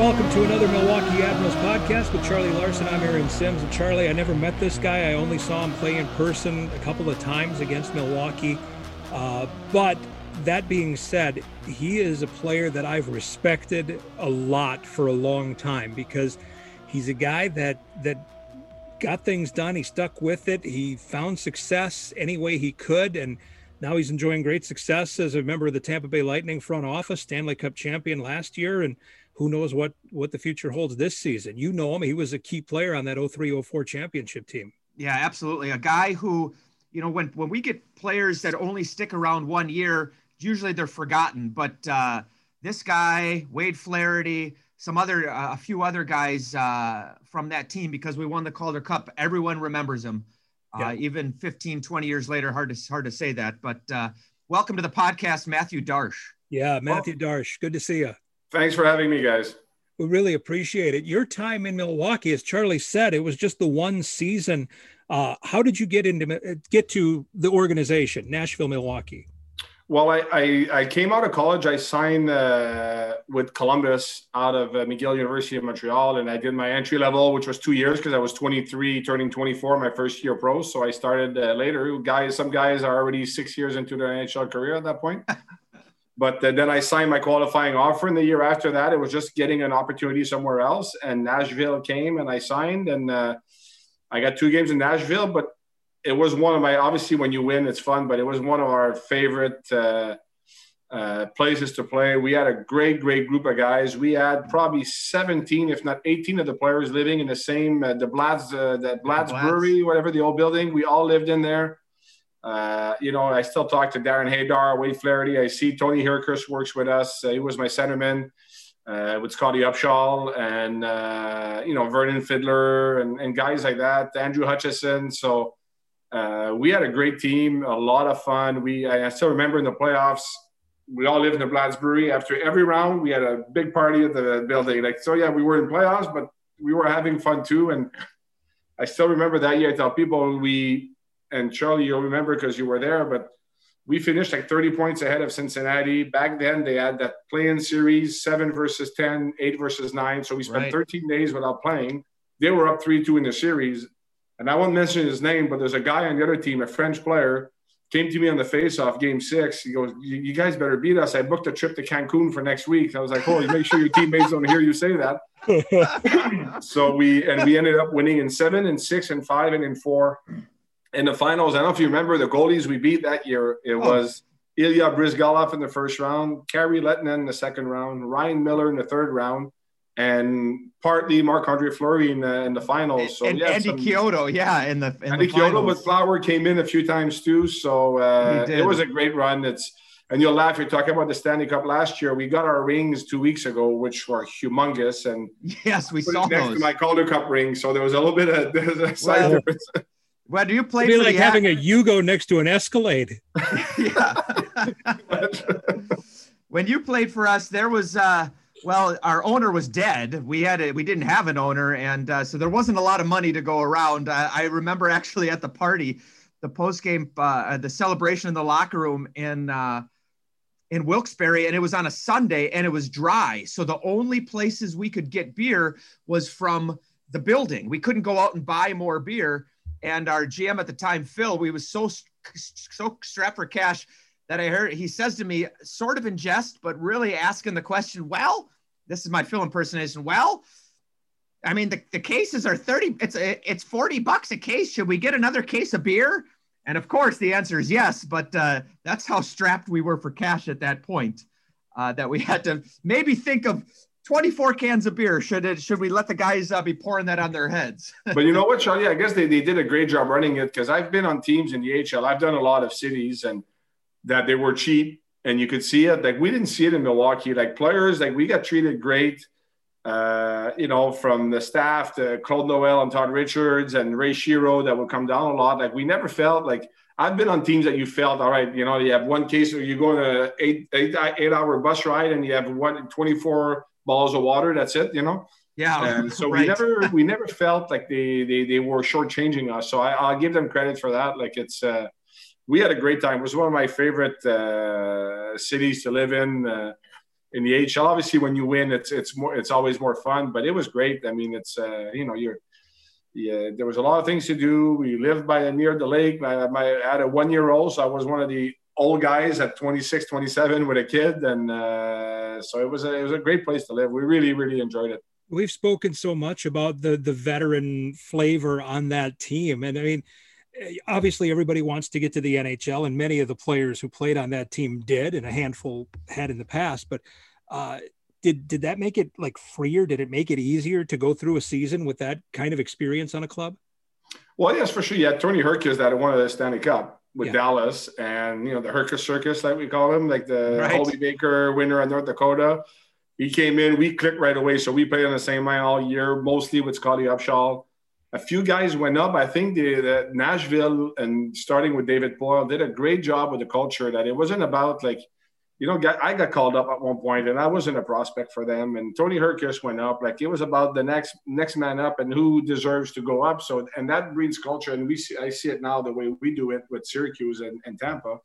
welcome to another Milwaukee Admirals podcast with Charlie Larson. I'm Aaron Sims. And Charlie, I never met this guy. I only saw him play in person a couple of times against Milwaukee. Uh, but that being said, he is a player that I've respected a lot for a long time because he's a guy that that got things done. He stuck with it. He found success any way he could, and now he's enjoying great success as a member of the Tampa Bay Lightning front office, Stanley Cup champion last year, and who knows what what the future holds this season. You know him; he was a key player on that 03-04 championship team. Yeah, absolutely. A guy who, you know, when when we get players that only stick around one year usually they're forgotten. But uh, this guy, Wade Flaherty, some other, uh, a few other guys uh, from that team, because we won the Calder Cup, everyone remembers him. Uh, yeah. even 15, 20 years later, hard to hard to say that. But uh, welcome to the podcast, Mathieu Darche. Yeah, Mathieu well, Darche. Good to see you. Thanks for having me, guys. We really appreciate it. Your time in Milwaukee, as Charlie said, it was just the one season. Uh, how did you get into get to the organization, Nashville, Milwaukee? Well, I, I, I, came out of college. I signed uh, with Columbus out of uh, McGill University of Montreal, and I did my entry level, which was two years because I was 23, turning 24, my first year pro. So I started uh, later. Guys, some guys are already six years into their NHL career at that point. but then I signed my qualifying offer, and the year after that, it was just getting an opportunity somewhere else. And Nashville came, and I signed, and uh, I got two games in Nashville, but it was one of my obviously when you win it's fun but it was one of our favorite uh, uh, places to play. We had a great great group of guys. We had probably 17 if not 18 of the players living in the same uh, the Blatz uh, the Blatz. Brewery whatever the old building. We all lived in there uh, you know I still talk to Darren Haydar Wade Flaherty I see Tony Hrkac works with us uh, he was my centerman with Scottie Upshall and you know Vernon Fiddler and, and guys like that Andrew Hutchinson so uh, we had a great team, a lot of fun. We I still remember in the playoffs, we all lived in the Blatz Brewery. After every round, we had a big party at the building. Like so, yeah, we were in playoffs, but we were having fun too. And I still remember that year. I tell people we and Charlie, you'll remember because you were there, but we finished like 30 points ahead of Cincinnati. Back then, they had that play-in series, seven versus 10, eight versus nine. So we spent right. 13 days without playing. They were up 3 2 in the series and I won't mention his name, but there's a guy on the other team, a French player, came to me on the face-off game six. He goes, "You guys better beat us." I booked a trip to Cancun for next week. I was like, "Holy, make sure your teammates don't hear you say that." so we and we ended up winning in seven and six and five and in four. In the finals, I don't know if you remember the goalies we beat that year. It oh. was Ilya Bryzgalov in the first round, Kari Lehtonen in the second round, Ryan Miller in the third round, and partly Marc-Andre Fleury in the, in the finals. So and yeah, Andy some, Chiodo, yeah, in the in Andy the Chiodo with Flower came in a few times too. So uh, it was a great run. It's and you'll laugh. You're talking about the Stanley Cup last year. We got our rings two weeks ago, which were humongous. And yes, we saw next those. to my Calder Cup ring. So there was a little bit of there's a side well, difference. Well, do you play? It'd be like having a Yugo next to an Escalade. yeah. when you played for us, there was. uh well, our owner was dead. We had a, we didn't have an owner, and uh, so there wasn't a lot of money to go around. Uh, I remember actually at the party, the post game, uh, the celebration in the locker room in uh, in Wilkes-Barre, and it was on a Sunday, and it was dry. So the only places we could get beer was from the building. We couldn't go out and buy more beer. And our GM at the time, Phil, we was so so strapped for cash that I heard he says to me, sort of in jest, but really asking the question, well, this is my Phil impersonation. Well, I mean, the, the cases are 30, it's it's 40 bucks a case. Should we get another case of beer? And of course, the answer is yes, but uh, that's how strapped we were for cash at that point. Uh, that we had to maybe think of 24 cans of beer. Should it, should we let the guys uh, be pouring that on their heads? but you know what, Charlie? I guess they, they did a great job running it because I've been on teams in the HL. I've done a lot of cities and that they were cheap and you could see it. Like we didn't see it in Milwaukee. Like players, like we got treated great. Uh, you know, from the staff to Claude Noel and Todd Richards and Ray Shero that would come down a lot. Like we never felt like I've been on teams that you felt all right. You know, you have one case or you go on a eight, eight, eight hour bus ride and you have one 24 bottles of water. That's it. You know. Yeah. And so right. we never we never felt like they they they were shortchanging us. So I, I'll give them credit for that. Like it's. uh we had a great time. It was one of my favorite uh, cities to live in. Uh, in the AHL. Obviously, when you win, it's it's more it's always more fun. But it was great. I mean, it's uh, you know you're yeah, there was a lot of things to do. We lived by near the lake. I, I had a one year old, so I was one of the old guys at 26, 27 with a kid, and uh, so it was a, it was a great place to live. We really really enjoyed it. We've spoken so much about the the veteran flavor on that team, and I mean, obviously everybody wants to get to the NHL, and many of the players who played on that team did, and a handful had in the past, but. Uh, did did that make it like freer? Did it make it easier to go through a season with that kind of experience on a club? Well, yes, for sure. Yeah, Tony Hrkac that won the Stanley Cup with yeah. Dallas, and you know the Hrkac Circus, like we call him, like the right. Hobey Baker winner of North Dakota. He came in, we clicked right away, so we played on the same line all year, mostly with Scottie Upshall. A few guys went up. I think the, the Nashville and starting with David Poile did a great job with the culture. That it wasn't about like you know, I got called up at one point, and I wasn't a prospect for them. And Tony Hrkac went up. Like it was about the next next man up and who deserves to go up. So, and that breeds culture. And we see, I see it now the way we do it with Syracuse and, and Tampa.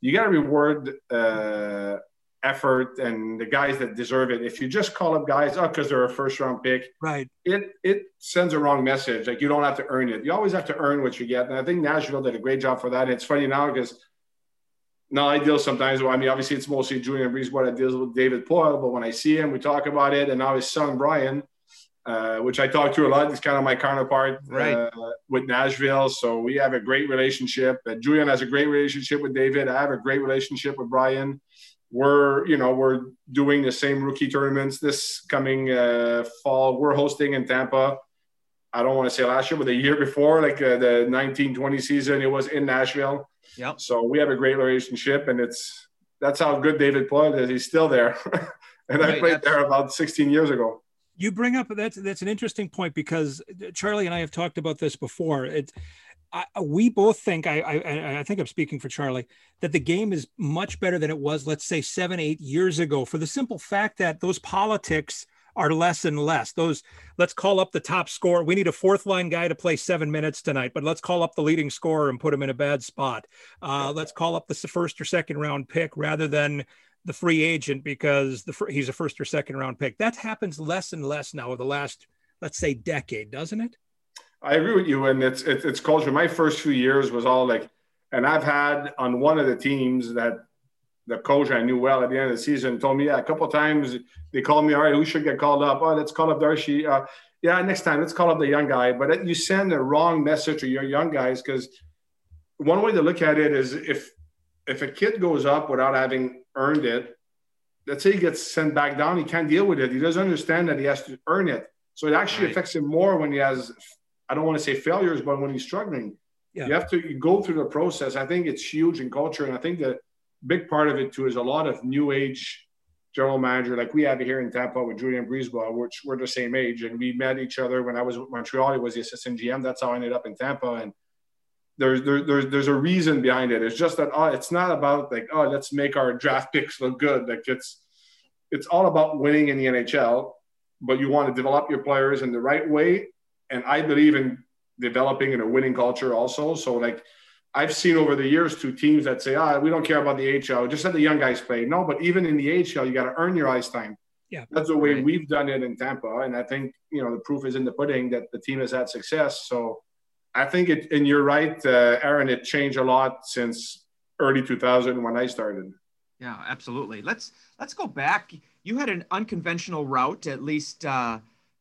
You got to reward uh, effort and the guys that deserve it. If you just call up guys up because they're a first round pick, right? It it sends a wrong message. Like you don't have to earn it. You always have to earn what you get. And I think Nashville did a great job for that. And it's funny now because no, I deal sometimes. Well, I mean, obviously, it's mostly Julien BriseBois that deals with David Poile, but when I see him, we talk about it. And now his son Brian, uh, which I talk to a lot, he's kind of my counterpart right. uh, with Nashville. So we have a great relationship. Uh, Julien has a great relationship with David. I have a great relationship with Brian. We're, you know, we're doing the same rookie tournaments this coming uh, fall. We're hosting in Tampa. I don't want to say last year, but the year before, like uh, the 1920 season, it was in Nashville. Yep. So we have a great relationship, and it's that's how good David Poile is. He's still there, and right, I played there about 16 years ago. You bring up that's that's an interesting point because uh, Charlie and I have talked about this before. It, I, uh, we both think I, I I think I'm speaking for Charlie that the game is much better than it was, let's say seven eight years ago, for the simple fact that those politics are less and less. Those, let's call up the top scorer. We need a fourth line guy to play seven minutes tonight, but let's call up the leading scorer and put him in a bad spot. Uh, let's call up the first or second round pick rather than the free agent because the he's a first or second round pick. That happens less and less now over the last, let's say, decade, doesn't it? I agree with you, and it's it's, it's culture. My first few years was all like, and I've had on one of the teams that the coach I knew well at the end of the season told me, yeah, a couple times they called me, all right, who should get called up? Oh, let's call up Darcy. Uh, yeah, next time, let's call up the young guy. But you send the wrong message to your young guys because one way to look at it is if if a kid goes up without having earned it, let's say he gets sent back down, he can't deal with it. He doesn't understand that he has to earn it. So it actually right. affects him more when he has, I don't want to say failures, but when he's struggling. Yeah. You have to go through the process. I think it's huge in culture. And I think that big part of it too is a lot of new age general manager like we have here in Tampa with Julien BriseBois, which we're the same age, and we met each other when I was with Montreal. He was the assistant GM. That's how I ended up in Tampa, and there's there, there's there's a reason behind it. It's just that oh, it's not about like oh, let's make our draft picks look good. Like it's it's all about winning in the NHL, but you want to develop your players in the right way, and I believe in developing in a winning culture also. So like I've seen over the years two teams that say, ah, we don't care about the AHL, just let the young guys play. No, but even in the AHL, you got to earn your ice time. Yeah. That's the way right. we've done it in Tampa. And I think, you know, the proof is in the pudding that the team has had success. So I think it, and you're right, uh, Aaron, it changed a lot since early 2000 when I started. Yeah, absolutely. Let's, let's go back. You had an unconventional route, at least, uh,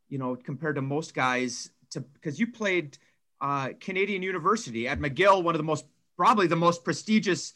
you know, compared to most guys to, because you played – uh, Canadian University at McGill, one of the most probably the most prestigious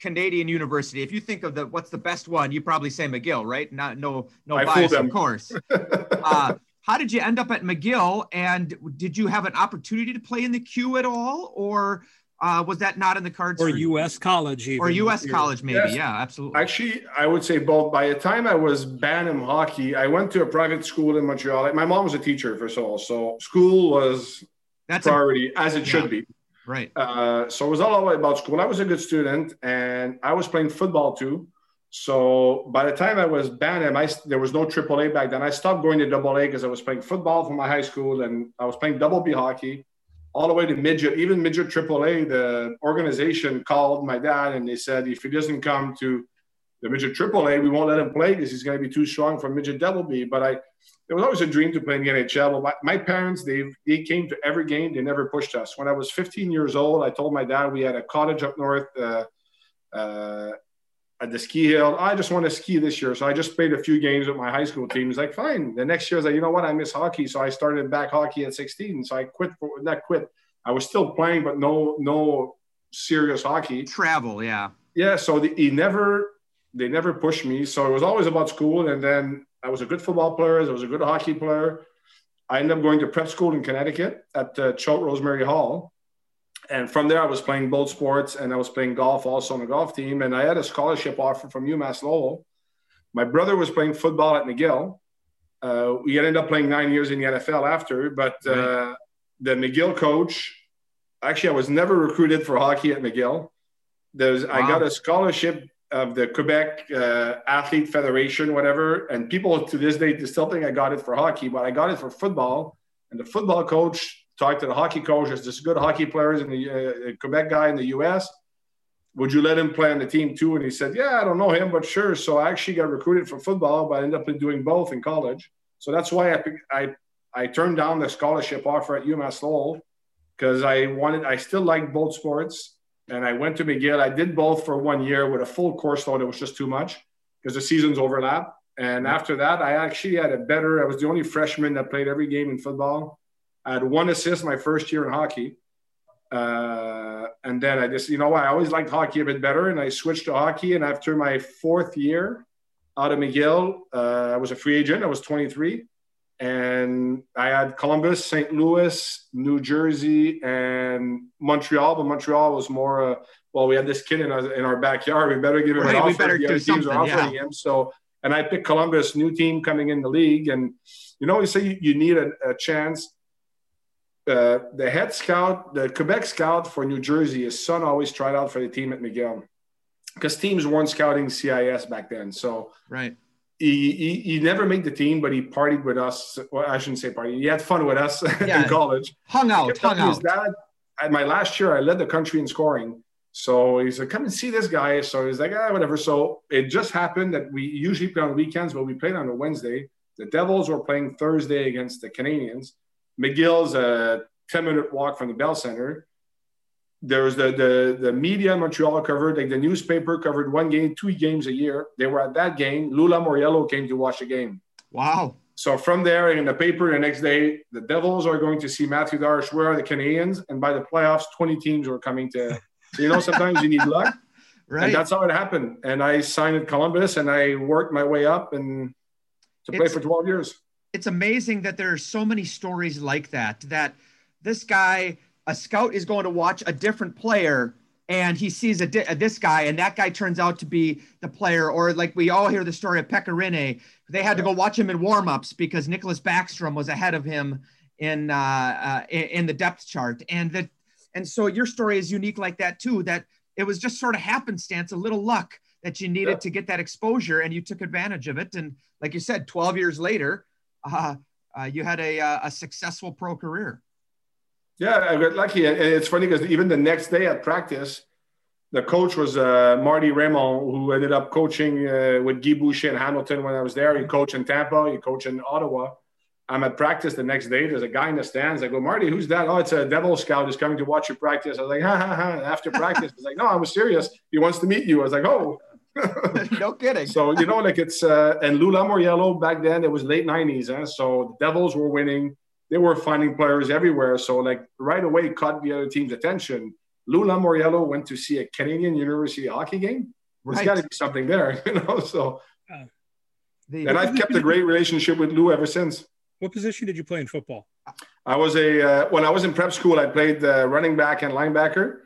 Canadian university. If you think of the what's the best one, you probably say McGill, right? Not no no I bias, of course. uh, how did you end up at McGill, and did you have an opportunity to play in the Q at all, or uh, was that not in the cards? Or U.S. college, even. or U.S. college, maybe? Yes. Yeah, absolutely. Actually, I would say both. By the time I was Bantam hockey, I went to a private school in Montreal. My mom was a teacher for so so school was that's priority a, as it yeah, should be. Right. Uh, so it was all about school. I was a good student, and I was playing football too. So by the time I was Bantam, I there was no AAA back then. I stopped going to Double A because I was playing football for my high school, and I was playing Double B hockey, all the way to midget, even midget AAA. The organization called my dad, and they said if he doesn't come to the midget AAA, we won't let him play because he's going to be too strong for midget double B. But I, it was always a dream to play in the NHL. My, my parents, they they came to every game. They never pushed us. When I was 15 years old, I told my dad we had a cottage up north uh, uh, at the ski hill. I just want to ski this year, so I just played a few games with my high school team. He's like, fine. The next year, I was like, you know what? I miss hockey, so I started back hockey at 16. So I quit. For, not quit. I was still playing, but no no serious hockey. Travel, yeah. Yeah. So the, he never they never pushed me. So it was always about school. And then I was a good football player. I was a good hockey player. I ended up going to prep school in Connecticut at uh, Choate Rosemary Hall. And from there, I was playing both sports and I was playing golf also on the golf team. And I had a scholarship offer from UMass Lowell. My brother was playing football at McGill. Uh, we ended up playing nine years in the NFL after, but uh, right. the McGill coach, actually, I was never recruited for hockey at McGill. There's, wow. I got a scholarship of the Quebec uh, Athlete Federation, whatever. And people to this day still think I got it for hockey, but I got it for football. And the football coach talked to the hockey coach. There's this good hockey players in the uh, Quebec guy in the U.S. Would you let him play on the team too? And he said, Yeah, I don't know him, but sure. So I actually got recruited for football, but I ended up doing both in college. So that's why I I I turned down the scholarship offer at UMass Lowell because I wanted I still like both sports and I went to McGill. I did both for one year with a full course load. It was just too much because the seasons overlap. And after that, I actually had a better. I was the only freshman that played every game in football. I had one assist my first year in hockey. Uh, and then I just, you know, I always liked hockey a bit better, and I switched to hockey. And after my fourth year out of McGill, uh, I was a free agent. I was 23 and I had Columbus, St. Louis, New Jersey, and Montreal. But Montreal was more, uh, well, we had this kid in our, in our backyard. We better give him right, an offer. We better the do something, offering yeah. him. So, and I picked Columbus, new team coming in the league, and you know, you say you, you need a, a chance. Uh, the head scout, the Quebec scout for New Jersey, his son always tried out for the team at McGill because teams weren't scouting CIS back then. So, right he, he, he, never made the team, but he partied with us. Well, I shouldn't say party. He had fun with us yeah. in college. Hung out, hung out. His dad, at my last year, I led the country in scoring. So he said, come and see this guy. So he's like, ah, whatever. So it just happened that we usually play on weekends, but we played on a Wednesday. The Devils were playing Thursday against the Canadiens. McGill's a 10 minute walk from the Bell Center there's the, the the media in Montreal covered, like the newspaper covered one game, two games a year. They were at that game. Lula Lamoriello came to watch the game. Wow. So from there, in the paper the next day, the Devils are going to see Mathieu Darche. Where are the Canadians, And by the playoffs, 20 teams were coming to. You know, sometimes you need luck. Right. And that's how it happened. And I signed at Columbus and I worked my way up and to play it's, for 12 years. It's amazing that there are so many stories like that, that this guy – a scout is going to watch a different player and he sees a, this guy and that guy turns out to be the player or like we all hear the story of Pekka Rinne. They had to go watch him in warmups because Niklas Bäckström was ahead of him in uh, uh, in the depth chart. And that and so your story is unique like that too that it was just sort of happenstance a little luck that you needed to get that exposure and you took advantage of it. And like you said 12 years later uh, uh you had a, uh, a successful pro career yeah, I got lucky. And it's funny because even the next day at practice, the coach was uh, Marty Raymond, who ended up coaching uh, with Guy Boucher in Hamilton when I was there. He coached in Tampa, he coached in Ottawa. I'm at practice the next day. There's a guy in the stands. I go, Marty, who's that? Oh, it's a devil scout who's coming to watch your practice. I was like, ha ha ha. And After practice, he's like, no, I was serious. He wants to meet you. I was like, oh. no kidding. so, you know, like it's, uh, and Lou Lamoriello back then, it was late 90s. Huh? So the Devils were winning they were finding players everywhere. So like right away caught the other team's attention. Lou Lamoriello went to see a Canadian University hockey game. There's right. got to be something there, you know. So, uh, the, and I've kept a great relationship with Lou ever since. What position did you play in football? I was a uh, when I was in prep school. I played uh, running back and linebacker,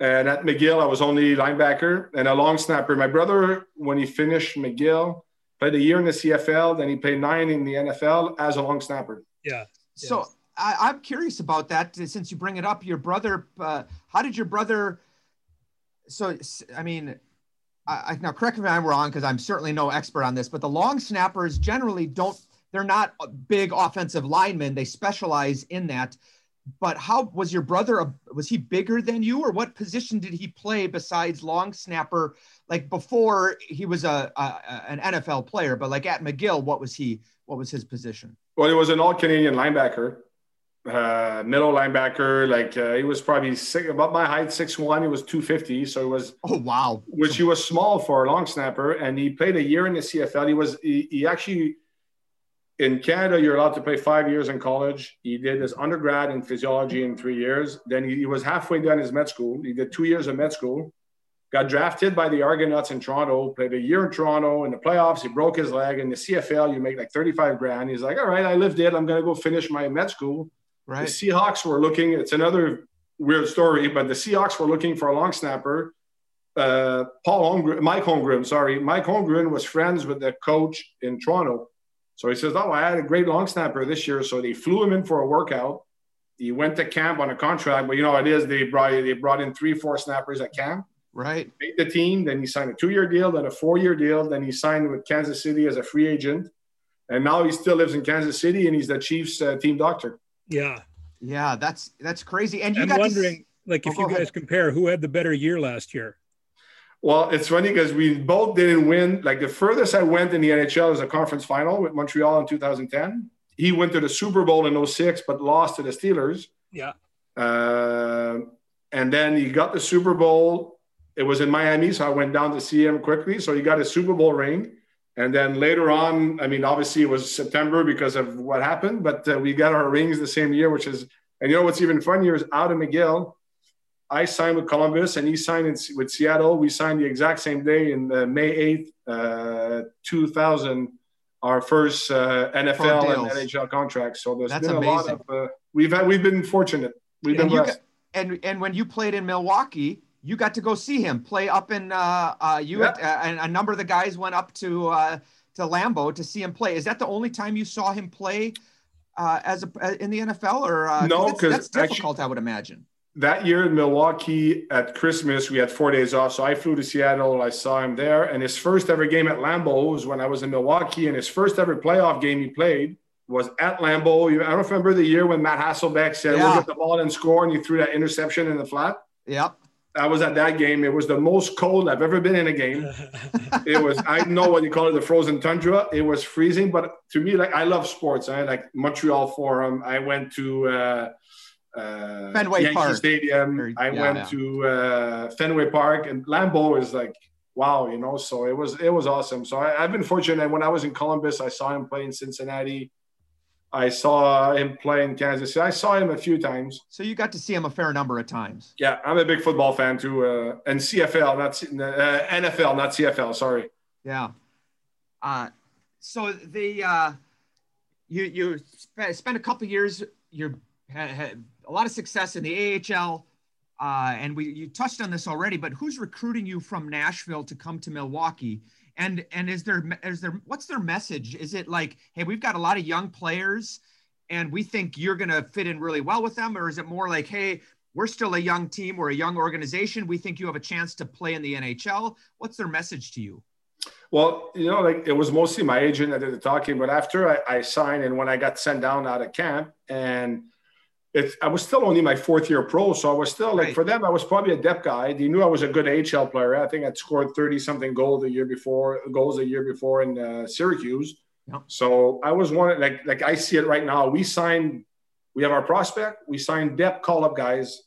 and at McGill I was only linebacker and a long snapper. My brother, when he finished McGill, played a year in the CFL. Then he played nine in the NFL as a long snapper. Yeah, so I, am curious about that since you bring it up. Your brother, uh, how did your brother? So I mean, I, now correct me if I'm wrong because I'm certainly no expert on this, but the long snappers generally don't. They're not big offensive linemen. They specialize in that. but how was your brother? A, was he bigger than you, or what position did he play besides long snapper? Like before, he was a, a an NFL player, but like at McGill, what was he? What was his position? Well, he was an all Canadian linebacker, uh, middle linebacker. Like uh, he was probably six, about my height, six one. He was two fifty, so he was. Oh wow! Which he was small for a long snapper, and he played a year in the CFL. He was he, he actually in Canada, you're allowed to play five years in college. He did his undergrad in physiology in three years. Then he, he, was halfway done his med school. He did two years of med school. Got drafted by the Argonauts in Toronto. Played a year in Toronto in the playoffs. He broke his leg. In the CFL, you make like 35 grand. He's like, all right, I lived it. I'm going to go finish my med school. Right. The Seahawks were looking. It's another weird story, but the Seahawks were looking for a long snapper. Uh, Paul Holmgren, Mike Holmgren, sorry, Mike Holmgren was friends with the coach in Toronto. So he says, Oh, I had a great long snapper this year. So they flew him in for a workout. He went to camp on a contract, but you know it is they brought they brought in three, four snappers at camp. Right. Made the team. Then he signed a two-year deal, then a four-year deal. Then he signed with Kansas City as a free agent, and now he still lives in Kansas City, and he's the Chiefs' uh, team doctor. Yeah. Yeah, that's that's crazy. And you I'm wondering, to... like, if oh, you guys ahead. compare, who had the better year last year? Well, it's funny because we both didn't win. Like the furthest I went in the NHL was a conference final with Montreal in 2010. He went to the Super Bowl in 06, but lost to the Steelers. Yeah. Uh, and then he got the Super Bowl. It was in Miami, so I went down to see him quickly. So he got a Super Bowl ring. And then later on, I mean, obviously it was September because of what happened, but uh, we got our rings the same year, which is, and you know what's even funnier is out of McGill I signed with Columbus and he signed in, with Seattle. We signed the exact same day in uh, May 8th, uh, 2000, our first uh, NFL and NHL contract. So there's That's been amazing. a lot of, uh, we've had, we've been fortunate. We've been blessed. Got, and, and when you played in Milwaukee, you got to go see him play up in, uh, uh, you yep. and a number of the guys went up to, uh, to Lambeau to see him play. Is that the only time you saw him play as a, in the NFL or? no, because that's, that's difficult, actually, I would imagine that year in Milwaukee at Christmas, we had four days off. So I flew to Seattle. I saw him there. And his first ever game at Lambeau was when I was in Milwaukee. And his first ever playoff game he played was at Lambeau. I don't remember the year when Matt Hasselbeck said, yeah. we'll get the ball and score. And he threw that interception in the flat. Yep. I was at that game. It was the most cold I've ever been in a game. it was, I know what you call it, the frozen tundra. It was freezing. But to me, like, I love sports. I like Montreal Forum. I went to, uh, uh, Fenway Yankee Park. Stadium. Or, I yeah, went yeah. to uh, Fenway Park, and Lambeau is like wow, you know. So it was it was awesome. So I, have been fortunate. When I was in Columbus, I saw him play in Cincinnati. I saw him play in Kansas City. I saw him a few times. So you got to see him a fair number of times. Yeah, I'm a big football fan too, uh, and CFL, not uh, NFL, not CFL. Sorry. Yeah. Uh, so the uh, you you spent a couple years. You're had, had a lot of success in the AHL. Uh, and we you touched on this already, but who's recruiting you from Nashville to come to Milwaukee? And and is there is there what's their message? Is it like, hey, we've got a lot of young players, and we think you're going to fit in really well with them, or is it more like, hey, we're still a young team, we're a young organization, we think you have a chance to play in the NHL? What's their message to you? Well, you know, like it was mostly my agent that did the talking, but after I, I signed and when I got sent down out of camp and it's, I was still only my fourth year pro, so I was still like right. for them, I was probably a depth guy. They knew I was a good AHL player. I think I'd scored thirty something goals the year before, goals the year before in uh, Syracuse. So I was one like like I see it right now. We signed, we have our prospect. We signed depth call up guys.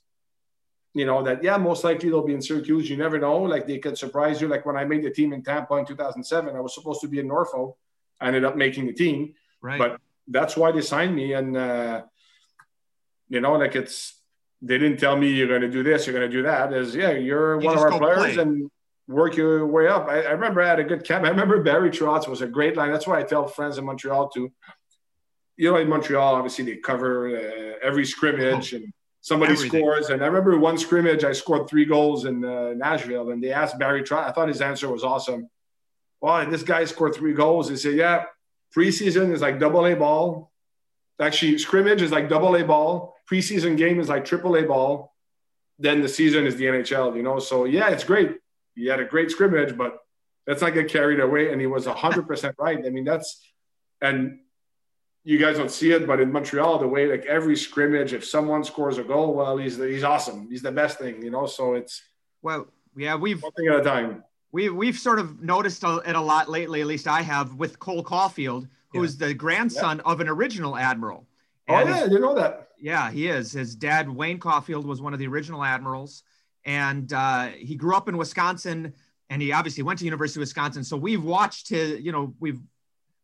You know that yeah, most likely they'll be in Syracuse. You never know. Like they could surprise you. Like when I made the team in Tampa in 2007, I was supposed to be in Norfolk. I ended up making the team. Right. But that's why they signed me and. Uh, you know, like it's they didn't tell me you're going to do this, you're going to do that. Is yeah, you're you one of our players play. and work your way up. I, I, remember I had a good camp. I remember Barry Trotz was a great line. That's why I tell friends in Montreal to, you know, in Montreal, obviously they cover uh, every scrimmage oh, and somebody everything. scores. And I remember one scrimmage, I scored three goals in uh, Nashville, and they asked Barry Trotz. I thought his answer was awesome. Well, this guy scored three goals. He said, "Yeah, preseason is like double A ball. Actually, scrimmage is like double A ball preseason game is like triple A ball. Then the season is the NHL, you know? So yeah, it's great. He had a great scrimmage, but let's not get carried away. And he was hundred percent right. I mean, that's, and you guys don't see it, but in Montreal, the way like every scrimmage, if someone scores a goal, well, he's the, he's awesome. He's the best thing, you know. So it's well, yeah, we've one thing at a time. We we've sort of noticed it a lot lately. At least I have with Cole Caufield, who is yeah. the grandson yeah. of an original admiral. Oh, and oh yeah, you know that. Yeah, he is. His dad, Wayne Caufield, was one of the original admirals, and uh, he grew up in Wisconsin. And he obviously went to University of Wisconsin. So we've watched his, you know, we've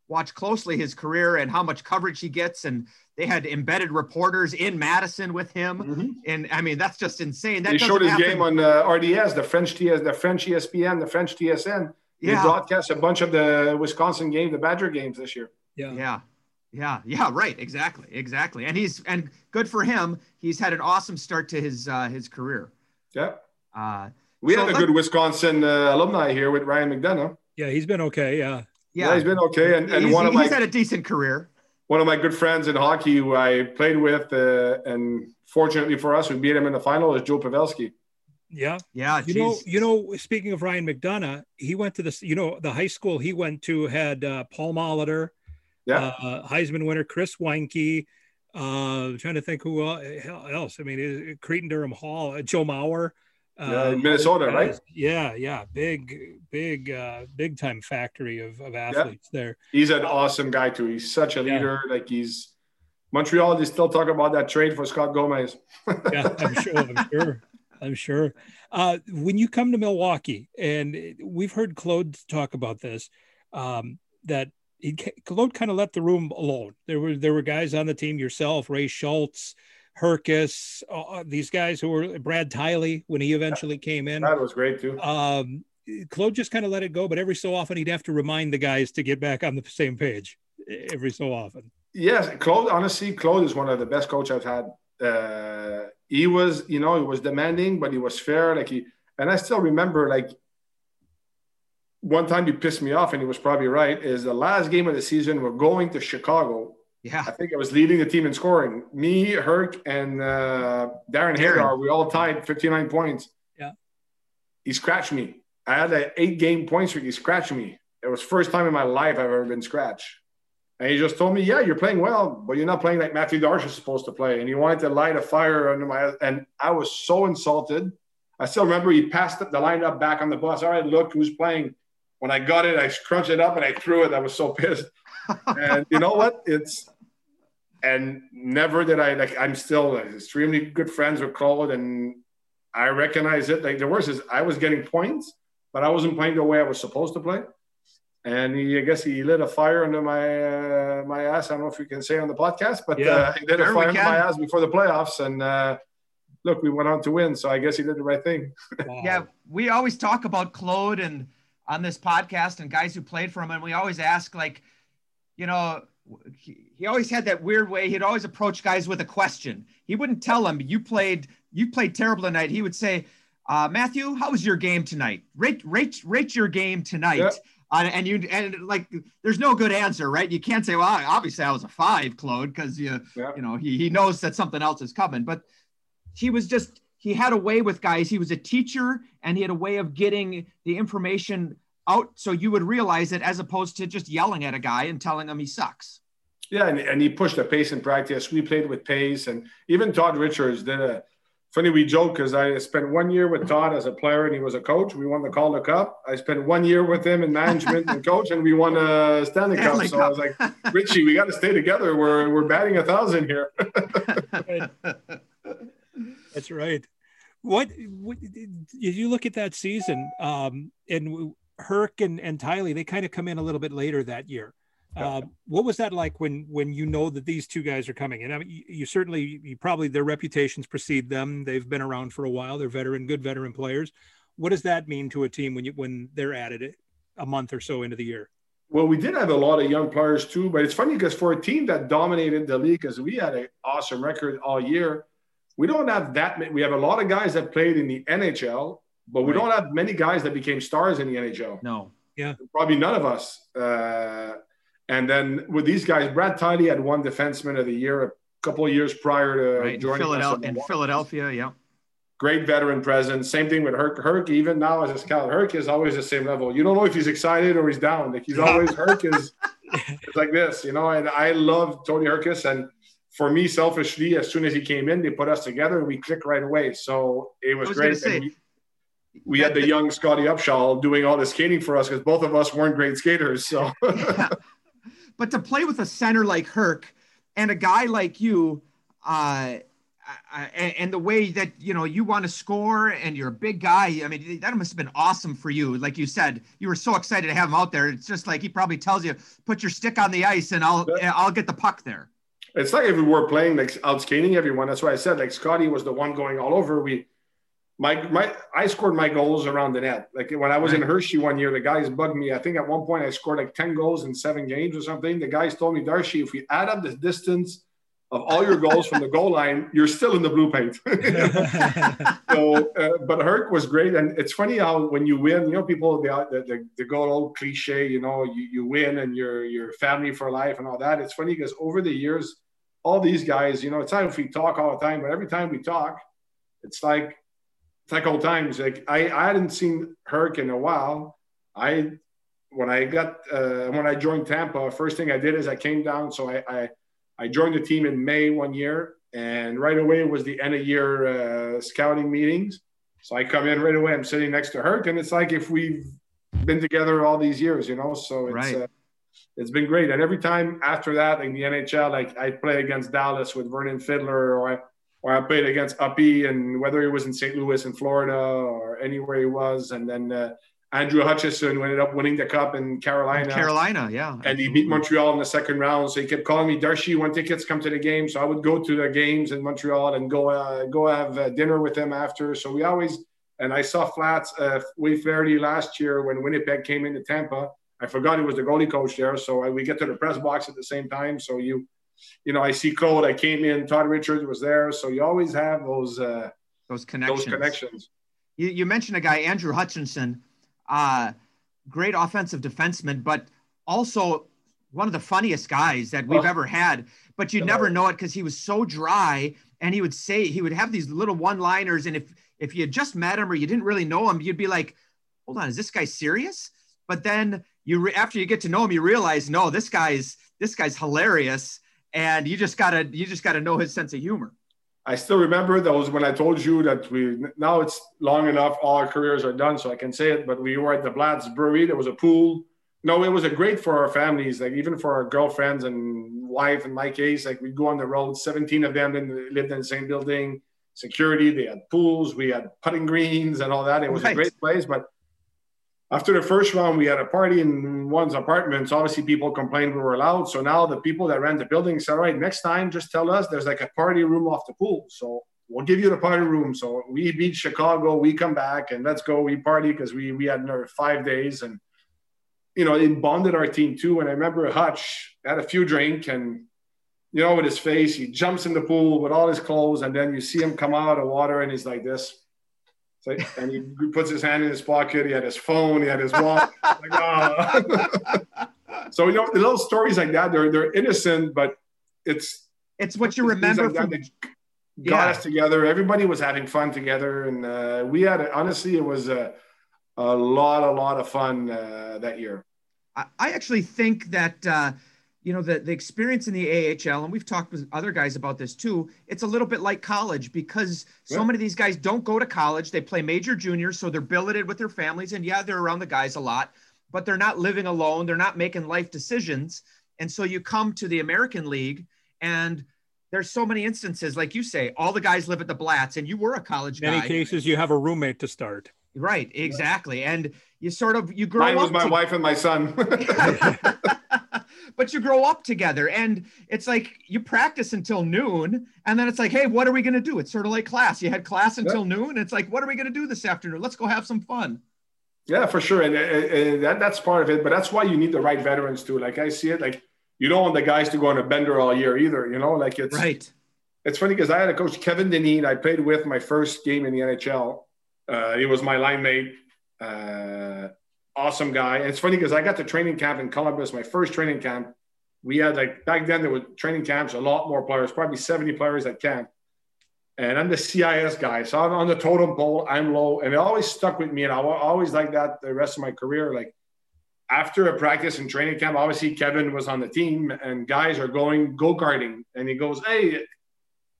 watched closely his career and how much coverage he gets. And they had embedded reporters in Madison with him. Mm-hmm. And I mean, that's just insane. That he showed his happen. game on uh, RDS, the French TS, the French ESPN, the French TSN. Yeah. He broadcast a bunch of the Wisconsin games, the Badger games this year. Yeah. Yeah. Yeah, yeah, right, exactly, exactly, and he's and good for him. He's had an awesome start to his uh, his career. Yeah, uh, we so had a good Wisconsin uh, alumni here with Ryan McDonagh. Yeah, he's been okay. Yeah, yeah, he's been okay. And, and one of my he's had a decent career. One of my good friends in hockey who I played with, uh, and fortunately for us, we beat him in the final, is Joe Pavelski. Yeah, yeah. You geez. know, you know. Speaking of Ryan McDonagh, he went to this. You know, the high school he went to had uh, Paul Molitor, yeah, uh, Heisman winner Chris Weinke. Uh, trying to think who else. I mean, Cretin-Derham Hall, uh, Joe Mauer. Yeah, um, Minnesota, right? Yeah, yeah, big, big, uh, big time factory of, of athletes yeah. there. He's an awesome guy too. He's such a leader. Yeah. Like he's Montreal. They still talk about that trade for Scott Gomez. yeah, I'm sure. I'm sure. I'm sure. Uh, when you come to Milwaukee, and we've heard Claude talk about this, um, that he, Claude kind of let the room alone. There were there were guys on the team, yourself, Ray Schultz, Hrkac, uh, these guys who were Brad Tiley when he eventually came in. That was great too. Um, Claude just kind of let it go, but every so often he'd have to remind the guys to get back on the same page. Every so often. Yes, Claude. Honestly, Claude is one of the best coach I've had. Uh, he was, you know, he was demanding, but he was fair. Like he, and I still remember, like one time he pissed me off, and he was probably right. Is the last game of the season. We're going to Chicago yeah. I think I was leading the team in scoring. Me, Herc, and uh, Darren Haydar, we all tied 59 points. Yeah. He scratched me. I had an eight game point streak. He scratched me. It was first time in my life I've ever been scratched. And he just told me, yeah, you're playing well, but you're not playing like Mathieu Darche is supposed to play. And he wanted to light a fire under my, and I was so insulted. I still remember he passed the line up back on the bus. All right, look who's playing. When I got it, I crunched it up and I threw it. I was so pissed. and you know what? It's and never did I like. I'm still extremely good friends with Claude, and I recognize it. Like the worst is I was getting points, but I wasn't playing the way I was supposed to play. And he, I guess he lit a fire under my uh, my ass. I don't know if we can say on the podcast, but yeah, uh, he lit a fire under my ass before the playoffs. And uh, look, we went on to win, so I guess he did the right thing. Wow. yeah, we always talk about Claude and on this podcast and guys who played for him, and we always ask like, you know, he, he always had that weird way. He'd always approach guys with a question. He wouldn't tell them you played you played terrible tonight. He would say, uh, Mathieu, how was your game tonight? Rate rate rate your game tonight. Yep. Uh, and you and like there's no good answer, right? You can't say, well, obviously I was a five, Claude, because you yep. you know he he knows that something else is coming. But he was just he had a way with guys. He was a teacher, and he had a way of getting the information out so you would realize it as opposed to just yelling at a guy and telling him he sucks. Yeah, and, and he pushed the pace in practice. We played with pace, and even Todd Richards did a funny. We joke because I spent one year with Todd as a player, and he was a coach. We won the Calder Cup. I spent one year with him in management and coach, and we won a Stanley, Stanley Cup. So I was like, Richie, we got to stay together. We're we're batting a thousand here. That's right. What, what did you look at that season? Um, and Herc and, and Tiley, they kind of come in a little bit later that year. Uh, what was that like when when you know that these two guys are coming in? I mean, you, you, certainly, you probably their reputations precede them. They've been around for a while. They're veteran, good veteran players. What does that mean to a team when you when they're added it a month or so into the year? Well, we did have a lot of young players too, but it's funny because for a team that dominated the league, because we had an awesome record all year, we don't have that. Many, we have a lot of guys that played in the NHL, but we right. don't have many guys that became stars in the NHL. No. Yeah. Probably none of us. Uh, and then with these guys, Brad Tiley had one defenseman of the year a couple of years prior to right. joining Philadelphia, in Philadelphia. Yeah. great veteran presence. Same thing with Herc. Herc, even now as a scout, Herc is always the same level. You don't know if he's excited or he's down. Like he's always Herc is like this, you know. And I love Tony Herkus. And for me, selfishly, as soon as he came in, they put us together and we clicked right away. So it was, was great. Say, we, we had the young Scottie Upshall doing all the skating for us because both of us weren't great skaters. So, yeah. but to play with a center like Herc and a guy like you, uh, and the way that you know you want to score and you're a big guy i mean that must have been awesome for you like you said you were so excited to have him out there it's just like he probably tells you put your stick on the ice and i'll i'll get the puck there it's like if we were playing like out skating everyone that's why i said like scotty was the one going all over we my my I scored my goals around the net. Like when I was in Hershey one year, the guys bugged me. I think at one point I scored like 10 goals in seven games or something. The guys told me, Darcy, if we add up the distance of all your goals from the goal line, you're still in the blue paint. so, uh, but Herc was great, and it's funny how when you win, you know, people the the, the go old cliche, you know, you, you win and you're your family for life and all that. It's funny because over the years, all these guys, you know, it's not if we talk all the time, but every time we talk, it's like it's like old times. Like I I hadn't seen Herc in a while. I when I got uh, when I joined Tampa, first thing I did is I came down. So I, I I joined the team in May one year, and right away it was the end of year uh, scouting meetings. So I come in right away. I'm sitting next to Herc, and it's like if we've been together all these years, you know. So it's right. uh, it's been great. And every time after that, in the NHL, like I play against Dallas with Vernon Fiddler, or I, or I played against Uppy, and whether he was in St. Louis in Florida or anywhere he was, and then uh, Andrew Hutchinson ended up winning the cup in Carolina. Carolina, yeah. And he beat Montreal in the second round. So he kept calling me, Darcy, when tickets come to the game. So I would go to the games in Montreal and go uh, go have uh, dinner with him after. So we always, and I saw Flats, uh, Wade Flaherty last year when Winnipeg came into Tampa. I forgot he was the goalie coach there. So I, we get to the press box at the same time. So you, you know, I see Claude, I came in, Todd Richards was there. So you always have those, uh, those connections. Those connections. You, you mentioned a guy, Andrew Hutchinson uh, great offensive defenseman, but also one of the funniest guys that we've oh. ever had. But you'd never know it because he was so dry, and he would say he would have these little one-liners, and if if you had just met him or you didn't really know him, you'd be like, "Hold on, is this guy serious?" But then you re- after you get to know him, you realize, no, this guy's this guy's hilarious, and you just gotta you just gotta know his sense of humor. I still remember those when I told you that we now it's long enough, all our careers are done, so I can say it. But we were at the Blatz Brewery. There was a pool. No, it was a great for our families, like even for our girlfriends and wife. In my case, like we'd go on the road. Seventeen of them lived in the same building. Security. They had pools. We had putting greens and all that. It was right. a great place, but after the first round, we had a party in one's apartment. So obviously, people complained we were loud. So now the people that ran the building said, "All right, next time, just tell us there's like a party room off the pool. So we'll give you the party room." So we beat Chicago. We come back and let's go. We party because we we had another five days and you know it bonded our team too. And I remember Hutch had a few drink and you know with his face, he jumps in the pool with all his clothes, and then you see him come out of water and he's like this so, and he puts his hand in his pocket. He had his phone. He had his wallet. like, oh. so you know, the little stories like that, they're they're innocent, but it's it's what you remember like from. got yeah. us together. Everybody was having fun together, and uh, we had honestly, it was a, a lot, a lot of fun uh, that year. I, I actually think that. Uh, you know the, the experience in the AHL, and we've talked with other guys about this too. It's a little bit like college because so many of these guys don't go to college. They play major juniors, so they're billeted with their families, and yeah, they're around the guys a lot, but they're not living alone. They're not making life decisions, and so you come to the American League, and there's so many instances, like you say, all the guys live at the Blatz, and you were a college Many guy. cases, you have a roommate to start. Right, exactly, and you sort of you grow. Mine was up my to- wife and my son. but you grow up together. And it's like you practice until noon and then it's like hey what are we going to do? It's sort of like class. You had class until noon. It's like what are we going to do this afternoon? Let's go have some fun. Yeah for sure. And, and that, that's part of it but that's why you need the right veterans too. Like i see it like you don't want the guys to go on a bender all year either you know? Like it's right. it's funny because i had a coach kevin dineen i played with my first game in the nhl uh, he was my line mate uh, awesome guy. And it's funny because I got to training camp in Columbus, my first training camp. We had like back then there were training camps, a lot more players, probably 70 players at camp. and I'm the CIS guy. So I'm on the totem pole. I'm low, and it always stuck with me, and I always like that the rest of my career. Like after a practice and training camp, obviously Kevin was on the team, and guys are going go karting, and he goes, "Hey,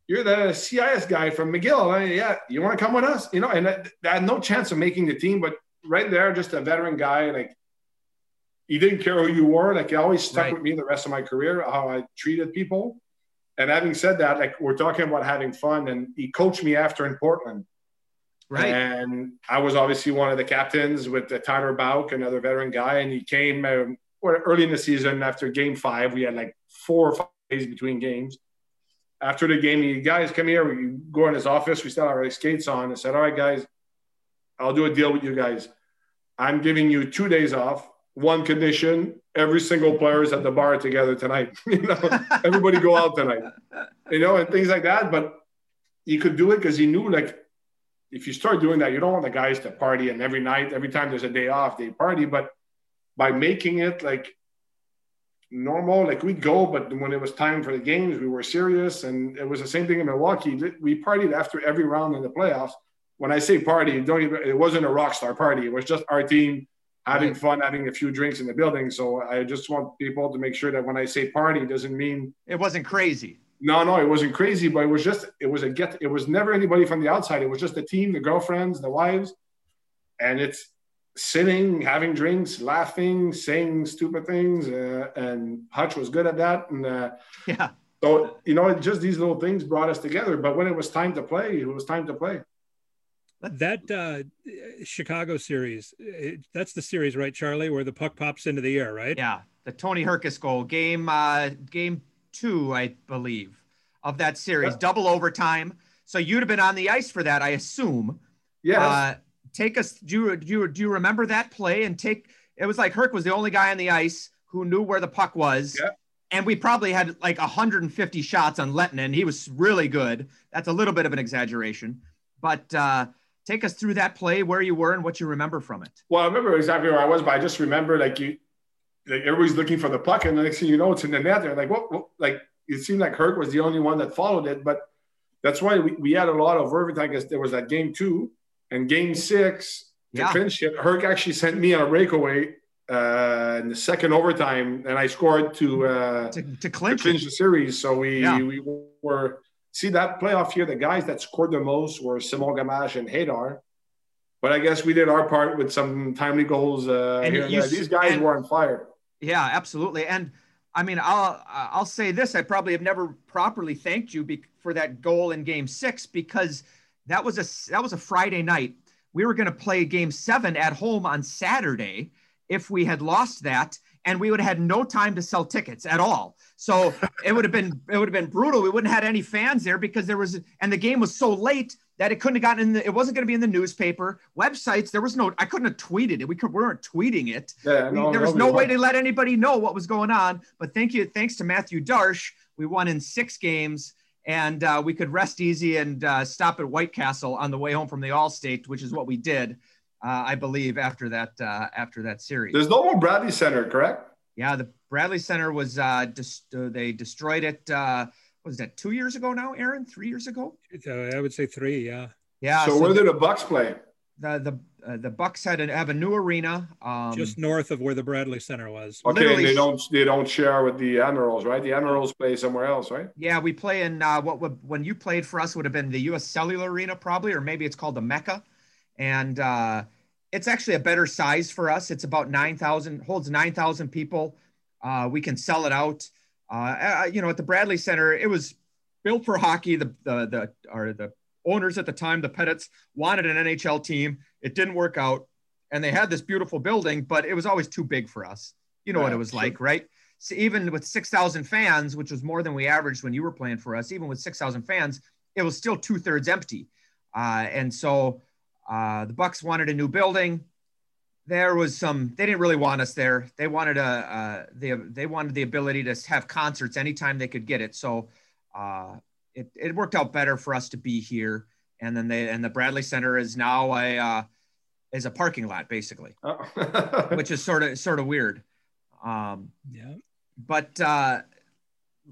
you're the CIS guy from McGill. I, yeah, you want to come with us? You know?" And I, I had no chance of making the team, but right there, just a veteran guy, like he didn't care who you were. Like he always stuck right. with me the rest of my career, how I treated people. And having said that, like we're talking about having fun, and he coached me after in Portland. Right. And I was obviously one of the captains with Tyler Bouck, another veteran guy, and he came um, early in the season after Game Five. We had like four or five days between games. After the game, he guys come here. We go in his office. We still have our skates on. and said, "All right, guys, I'll do a deal with you guys. I'm giving you two days off. One condition: every single player is at the bar together tonight. you know, everybody go out tonight. You know, and things like that. But he could do it because he knew, like, if you start doing that, you don't want the guys to party and every night, every time there's a day off, they party. But by making it like normal, like we'd go, but when it was time for the games, we were serious. And it was the same thing in Milwaukee. We partied after every round in the playoffs when I say party, don't even, it wasn't a rock star party. It was just our team having right. fun, having a few drinks in the building. So I just want people to make sure that when I say party, doesn't mean it wasn't crazy. No, no, it wasn't crazy, but it was just it was a get. It was never anybody from the outside. It was just the team, the girlfriends, the wives, and it's sitting, having drinks, laughing, saying stupid things, uh, and Hutch was good at that. And uh, yeah, so you know, just these little things brought us together. But when it was time to play, it was time to play. That uh, Chicago series, it, that's the series, right, Charlie, where the puck pops into the air, right? Yeah, the Tony Hrkac goal, game uh, game two, I believe, of that series, yeah. double overtime. So you'd have been on the ice for that, I assume. Yeah. Uh, take us. Do you, do you do you remember that play? And take it was like Herc was the only guy on the ice who knew where the puck was. Yeah. And we probably had like 150 shots on Lehtonen. He was really good. That's a little bit of an exaggeration, but. uh take us through that play, where you were, and what you remember from it. Well, I remember exactly where I was, but I just remember like you, like everybody's looking for the puck, and the next thing you know, it's in the net. They're like, what, what? Like it seemed like Herc was the only one that followed it, but that's why we, we had a lot of overtime because there was that game two and game six to yeah. finish it. Herc actually sent me on a breakaway uh, in the second overtime, and I scored to uh, to, to, clinch, to clinch the series. So we yeah. we were see that playoff year, the guys that scored the most were Simon Gamache and Haydar. But I guess we did our part with some timely goals. Uh, and you, These guys and, were on fire. Yeah, absolutely. And I mean, I'll I'll say this: I probably have never properly thanked you be, for that goal in Game Six because that was a that was a Friday night. We were going to play Game Seven at home on Saturday. If we had lost that, and we would have had no time to sell tickets at all. So it would have been it would have been brutal. We wouldn't have had any fans there because there was and the game was so late that it couldn't have gotten in the, it wasn't going to be in the newspaper. Websites there was no i couldn't have tweeted it. We, could, we weren't tweeting it. Yeah, no, there was no way to let anybody know what was going on. But thank you thanks to Mathieu Darche. We won in six games and uh, we could rest easy and uh, stop at white castle on the way home from the all-state which is what we did uh, I believe, after that uh, after that series. There's no more Bradley Center, correct? Yeah, the Bradley Center was uh, dis- uh, they destroyed it. Uh, was that two years ago now, Aaron? Three years ago? Uh, I would say three. Yeah. Yeah. So, so where did the Bucks play? The the uh, the Bucks had a, have a new arena um, just north of where the Bradley Center was. Okay, and they don't they don't share with the Admirals, right? The Admirals play somewhere else, right? Yeah, we play in uh, what would when you played for us would have been the U.S. Cellular Arena probably, or maybe it's called the Mecca, and uh, it's actually a better size for us. It's about 9,000, holds 9,000 people. Uh, we can sell it out. Uh, you know, at the Bradley Center, it was built for hockey. The, the, the, or the owners at the time, the Pettits, wanted an NHL team. It didn't work out. And they had this beautiful building, but it was always too big for us. You know right. what it was like, right? So even with 6,000 fans, which was more than we averaged when you were playing for us, even with 6,000 fans, it was still two thirds empty. Uh, and so uh, the Bucks wanted a new building. There was some. They didn't really want us there. They wanted a. Uh, they they wanted the ability to have concerts anytime they could get it. So uh, it it worked out better for us to be here. And then they and the Bradley Center is now a uh, is a parking lot basically, oh. which is sort of sort of weird. Um, yeah. But uh,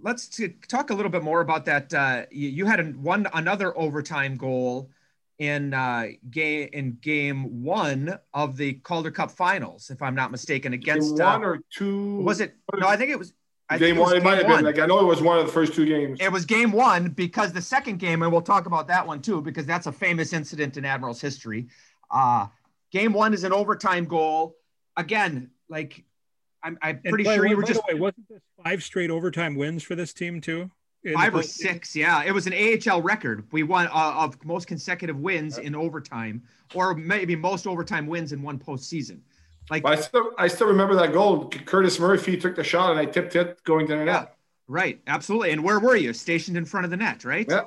let's t- talk a little bit more about that. Uh, you, you had an, one another overtime goal in uh, game in game one of the Calder Cup Finals, if I'm not mistaken, against Game one uh, or two. was it? No, I think it was. I game think it was one? It might have one. been. Like I know it was one of the first two games. It was game one because the second game, and we'll talk about that one too, because that's a famous incident in Admiral's history. Uh, game one is an overtime goal. Again, like I'm, I'm pretty by- sure you by were the just way, wasn't this five straight overtime wins for this team too? In five or post- six. Yeah, it was an AHL record. We won uh, of most consecutive wins in overtime, or maybe most overtime wins in one postseason. Like, I still, I still remember that goal. Curtis Murphy took the shot, and I tipped it going to the yeah, net. right, absolutely. And where were you? Stationed in front of the net, right? Yeah.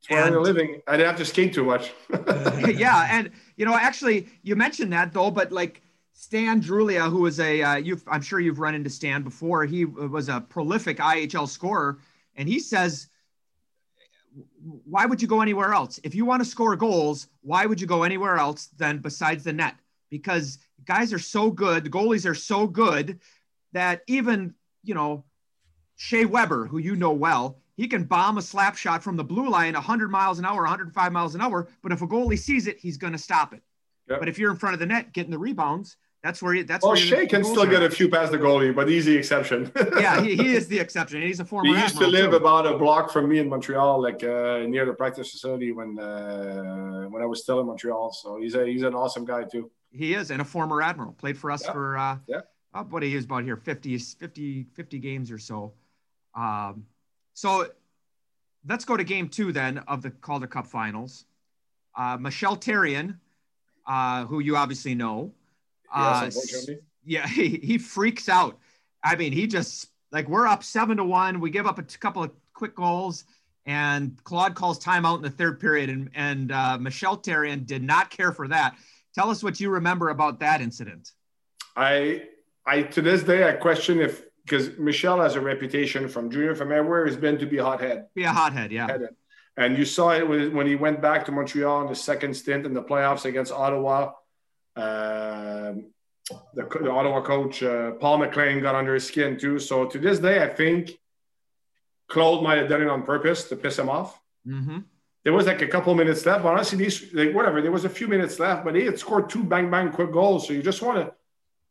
It's where I'm living. I didn't have to skate too much. yeah, and you know, actually, you mentioned that though, but like Stan Drulia, who was a, uh, you've, I'm sure you've run into Stan before. He was a prolific IHL scorer, and he says, "Why would you go anywhere else? If you want to score goals, why would you go anywhere else than besides the net? Because guys are so good, the goalies are so good that even you know Shea Weber, who you know well, he can bomb a slap shot from the blue line 100 miles an hour, 105 miles an hour. But if a goalie sees it, he's going to stop it. Yep. But if you're in front of the net getting the rebounds, that's where you, that's well, where Shea can still are get a few past the goalie, but he's the exception. yeah, he, he is the exception. He's a former. He used to live too. about a block from me in Montreal, like uh, near the practice facility when uh, when I was still in Montreal. So he's a he's an awesome guy too. He is, and a former admiral. Played for us Yeah. for uh, Yeah. uh, what he is about here 50, 50, 50 games or so. Um, so let's go to game two then of the Calder Cup Finals. Uh, Michel Therrien, uh, who you obviously know, uh, yeah, he, he freaks out. I mean, he just like we're up seven to one. We give up a couple of quick goals, and Claude calls timeout in the third period, and and uh, Michel Therrien did not care for that. Tell us what you remember about that incident. I I to this day I question if because Michel has a reputation from junior from everywhere has been to be a hothead. Be a hothead, yeah. Headed. And you saw it when when he went back to Montreal in the second stint in the playoffs against Ottawa. Um, the, the Ottawa coach uh, Paul McLean got under his skin too. So to this day, I think Claude might have done it on purpose to piss him off. Mm-hmm. There was like a couple minutes left, but honestly, these like whatever. There was a few minutes left, but he had scored two bang bang quick goals. So you just want to.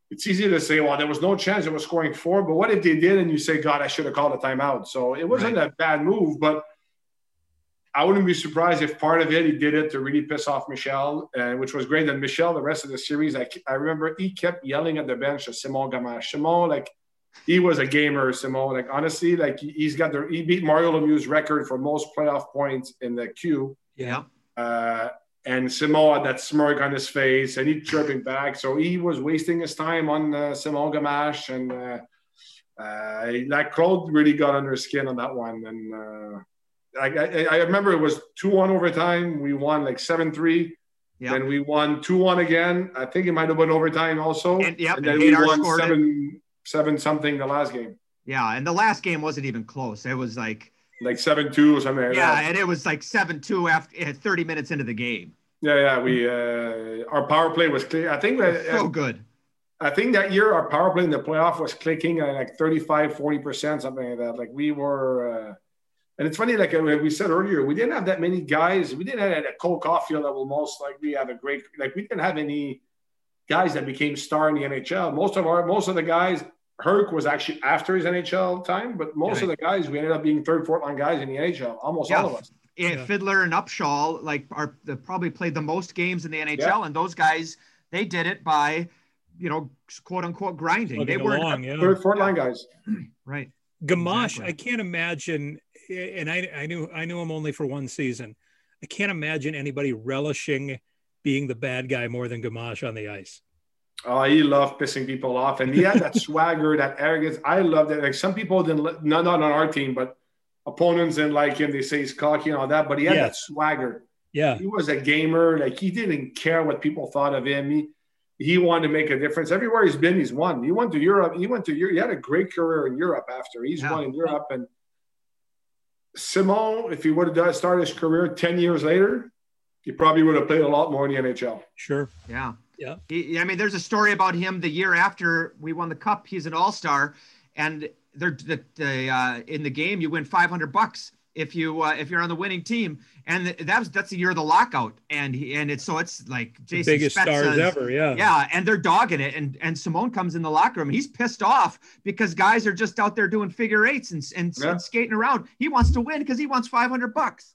It's easy to say, well, there was no chance it was scoring four, but what if they did and you say, God, I should have called a timeout? So it wasn't a bad move, but I wouldn't be surprised if part of it he did it to really piss off Michel, uh, which was great. And Michel, the rest of the series, I, I remember he kept yelling at the bench to Simon Gamache. Simon, like he was a gamer, Simon. Like honestly, like he- he's got the he beat Mario Lemieux's record for most playoff points in the queue. Yeah. Uh, and Simon had that smirk on his face, and he chirping back. So he was wasting his time on uh, Simon Gamache, and uh, uh, that Claude really got under his skin on that one. And uh, I, I, I remember it was two one overtime. We won like seven three. Yeah. Then we won two one again. I think it might have been overtime also. And- yep, and and we won scored it. seven seven something the last game, Yeah. And the last game wasn't even close. It was like, like seven two or something. Like yeah, that. and it was like 7 2 after eh, 30 minutes into the game. yeah, yeah. We uh, our power play was clear. I think that So good. I think that year our power play in the playoff was clicking at like 35, 40%, something like that. Like we were, uh, and it's funny, like uh, we said earlier, we didn't have that many guys. We didn't have a Cole Caufield that will most likely have a great, like we didn't have any guys that became star in the NHL. Most of our, most of the guys, Herc was actually after his NHL time, but most of the guys, we ended up being third, fourth line guys in the NHL, almost Yeah. all of us. Yeah. Fiddler and Upshall like are the, probably played the most games in the NHL, and those guys they did it by, you know, quote unquote grinding. They weren't yeah. Third, fourth line guys. right. Gamache, Exactly. I can't imagine, and I, I knew I knew him only for one season. I can't imagine anybody relishing being the bad guy more than Gamache on the ice. Oh, he loved pissing people off, and he had that swagger, that arrogance. I loved it. Like some people didn't, not not on our team, but opponents didn't like him. They say he's cocky and all that, but he had that swagger. Yeah, He was a gamer. Like he didn't care what people thought of him. He he wanted to make a difference. Everywhere he's been, he's won. He went to Europe. He went to Europe. He had a great career in Europe after. He's Yeah. won in Europe. And Simon, if he would have started his career ten years later, he probably would have played a lot more in the NHL. sure. Yeah. Yeah. He, I mean, there's a story about him the year after we won the cup. He's an all star. And they're the, the uh, in the game you win 500 bucks if you uh, if you're on the winning team, and that's that's the year of the lockout, and he, and it's so it's like Jason the biggest Spezza stars ever, yeah, yeah, and they're dogging it, and and Simon comes in the locker room, he's pissed off because guys are just out there doing figure eights and and, yeah. and skating around. He wants to win because he wants 500 bucks.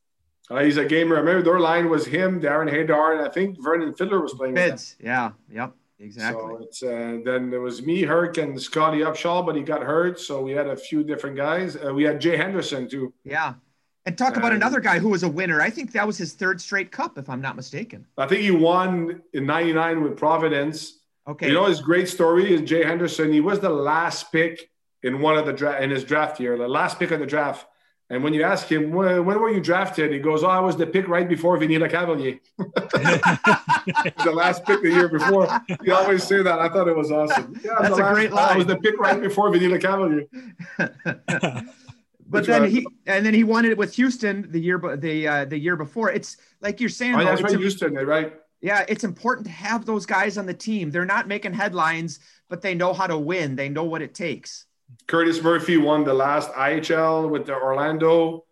Uh, he's a gamer. I remember their line was him, Darren Haydar, and I think Vernon Fiddler was playing. Fids, yeah, yep. Exactly. So it's uh, then there was me, Herc, and Scottie Upshall, but he got hurt. So we had a few different guys. Uh, we had Jay Henderson too. Yeah, and talk about another guy who was a winner. I think that was his third straight cup, if I'm not mistaken. I think he won in '99 with Providence. Okay. You know his great story is Jay Henderson. He was the last pick in one of the draft in his draft year, the last pick of the draft. And when you ask him, when, when were you drafted? He goes, Oh, I was the pick right before Vinny Lecavalier. the last pick the year before. He always say that. I thought it was awesome. Yeah, That's a last, great line. I was the pick right before Vinny Lecavalier. but then he and then he won it with Houston the year the uh, the year before. It's like you're saying. Oh, that's right, Houston, right? Yeah, it's important to have those guys on the team. They're not making headlines, but they know how to win. They know what it takes. Curtis Murphy won the last IHL with the Orlando.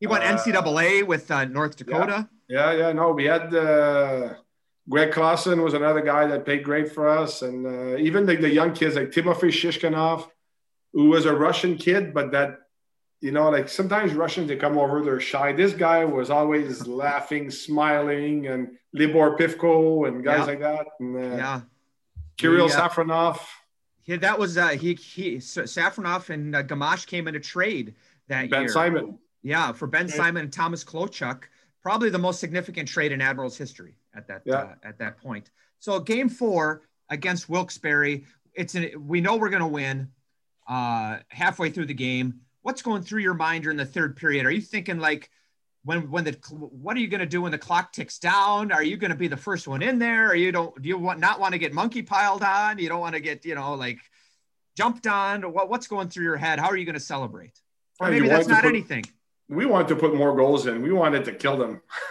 He won uh, NCAA with uh, North Dakota. Yeah, yeah, yeah, no, we had uh, Greg Clausen was another guy that played great for us, and uh, even the, the young kids like Timofey Shishkanov, who was a Russian kid, but that you know, like sometimes Russians they come over, they're shy. This guy was always laughing, smiling, and Libor Pivko and guys yeah. like that. And, uh, yeah, Kirill yeah. Safronov. Yeah, that was uh, he. He Safronov and uh, Gamache came in a trade that ben year. Ben Simon. Yeah, for Ben Simon and Thomas Kloucek, probably the most significant trade in Admirals history at that yeah. uh, at that point. So game four against Wilkes-Barre, it's an, we know we're going to win. Uh, halfway through the game, what's going through your mind during the third period? Are you thinking like? when when the what are you going to do when the clock ticks down? Are you going to be the first one in there? Or you don't do you want not want to get monkey piled on? You don't want to get you know like jumped on. What what's going through your head? How are you going to celebrate? Or maybe that's not put, anything. We wanted to put more goals in. We wanted to kill them.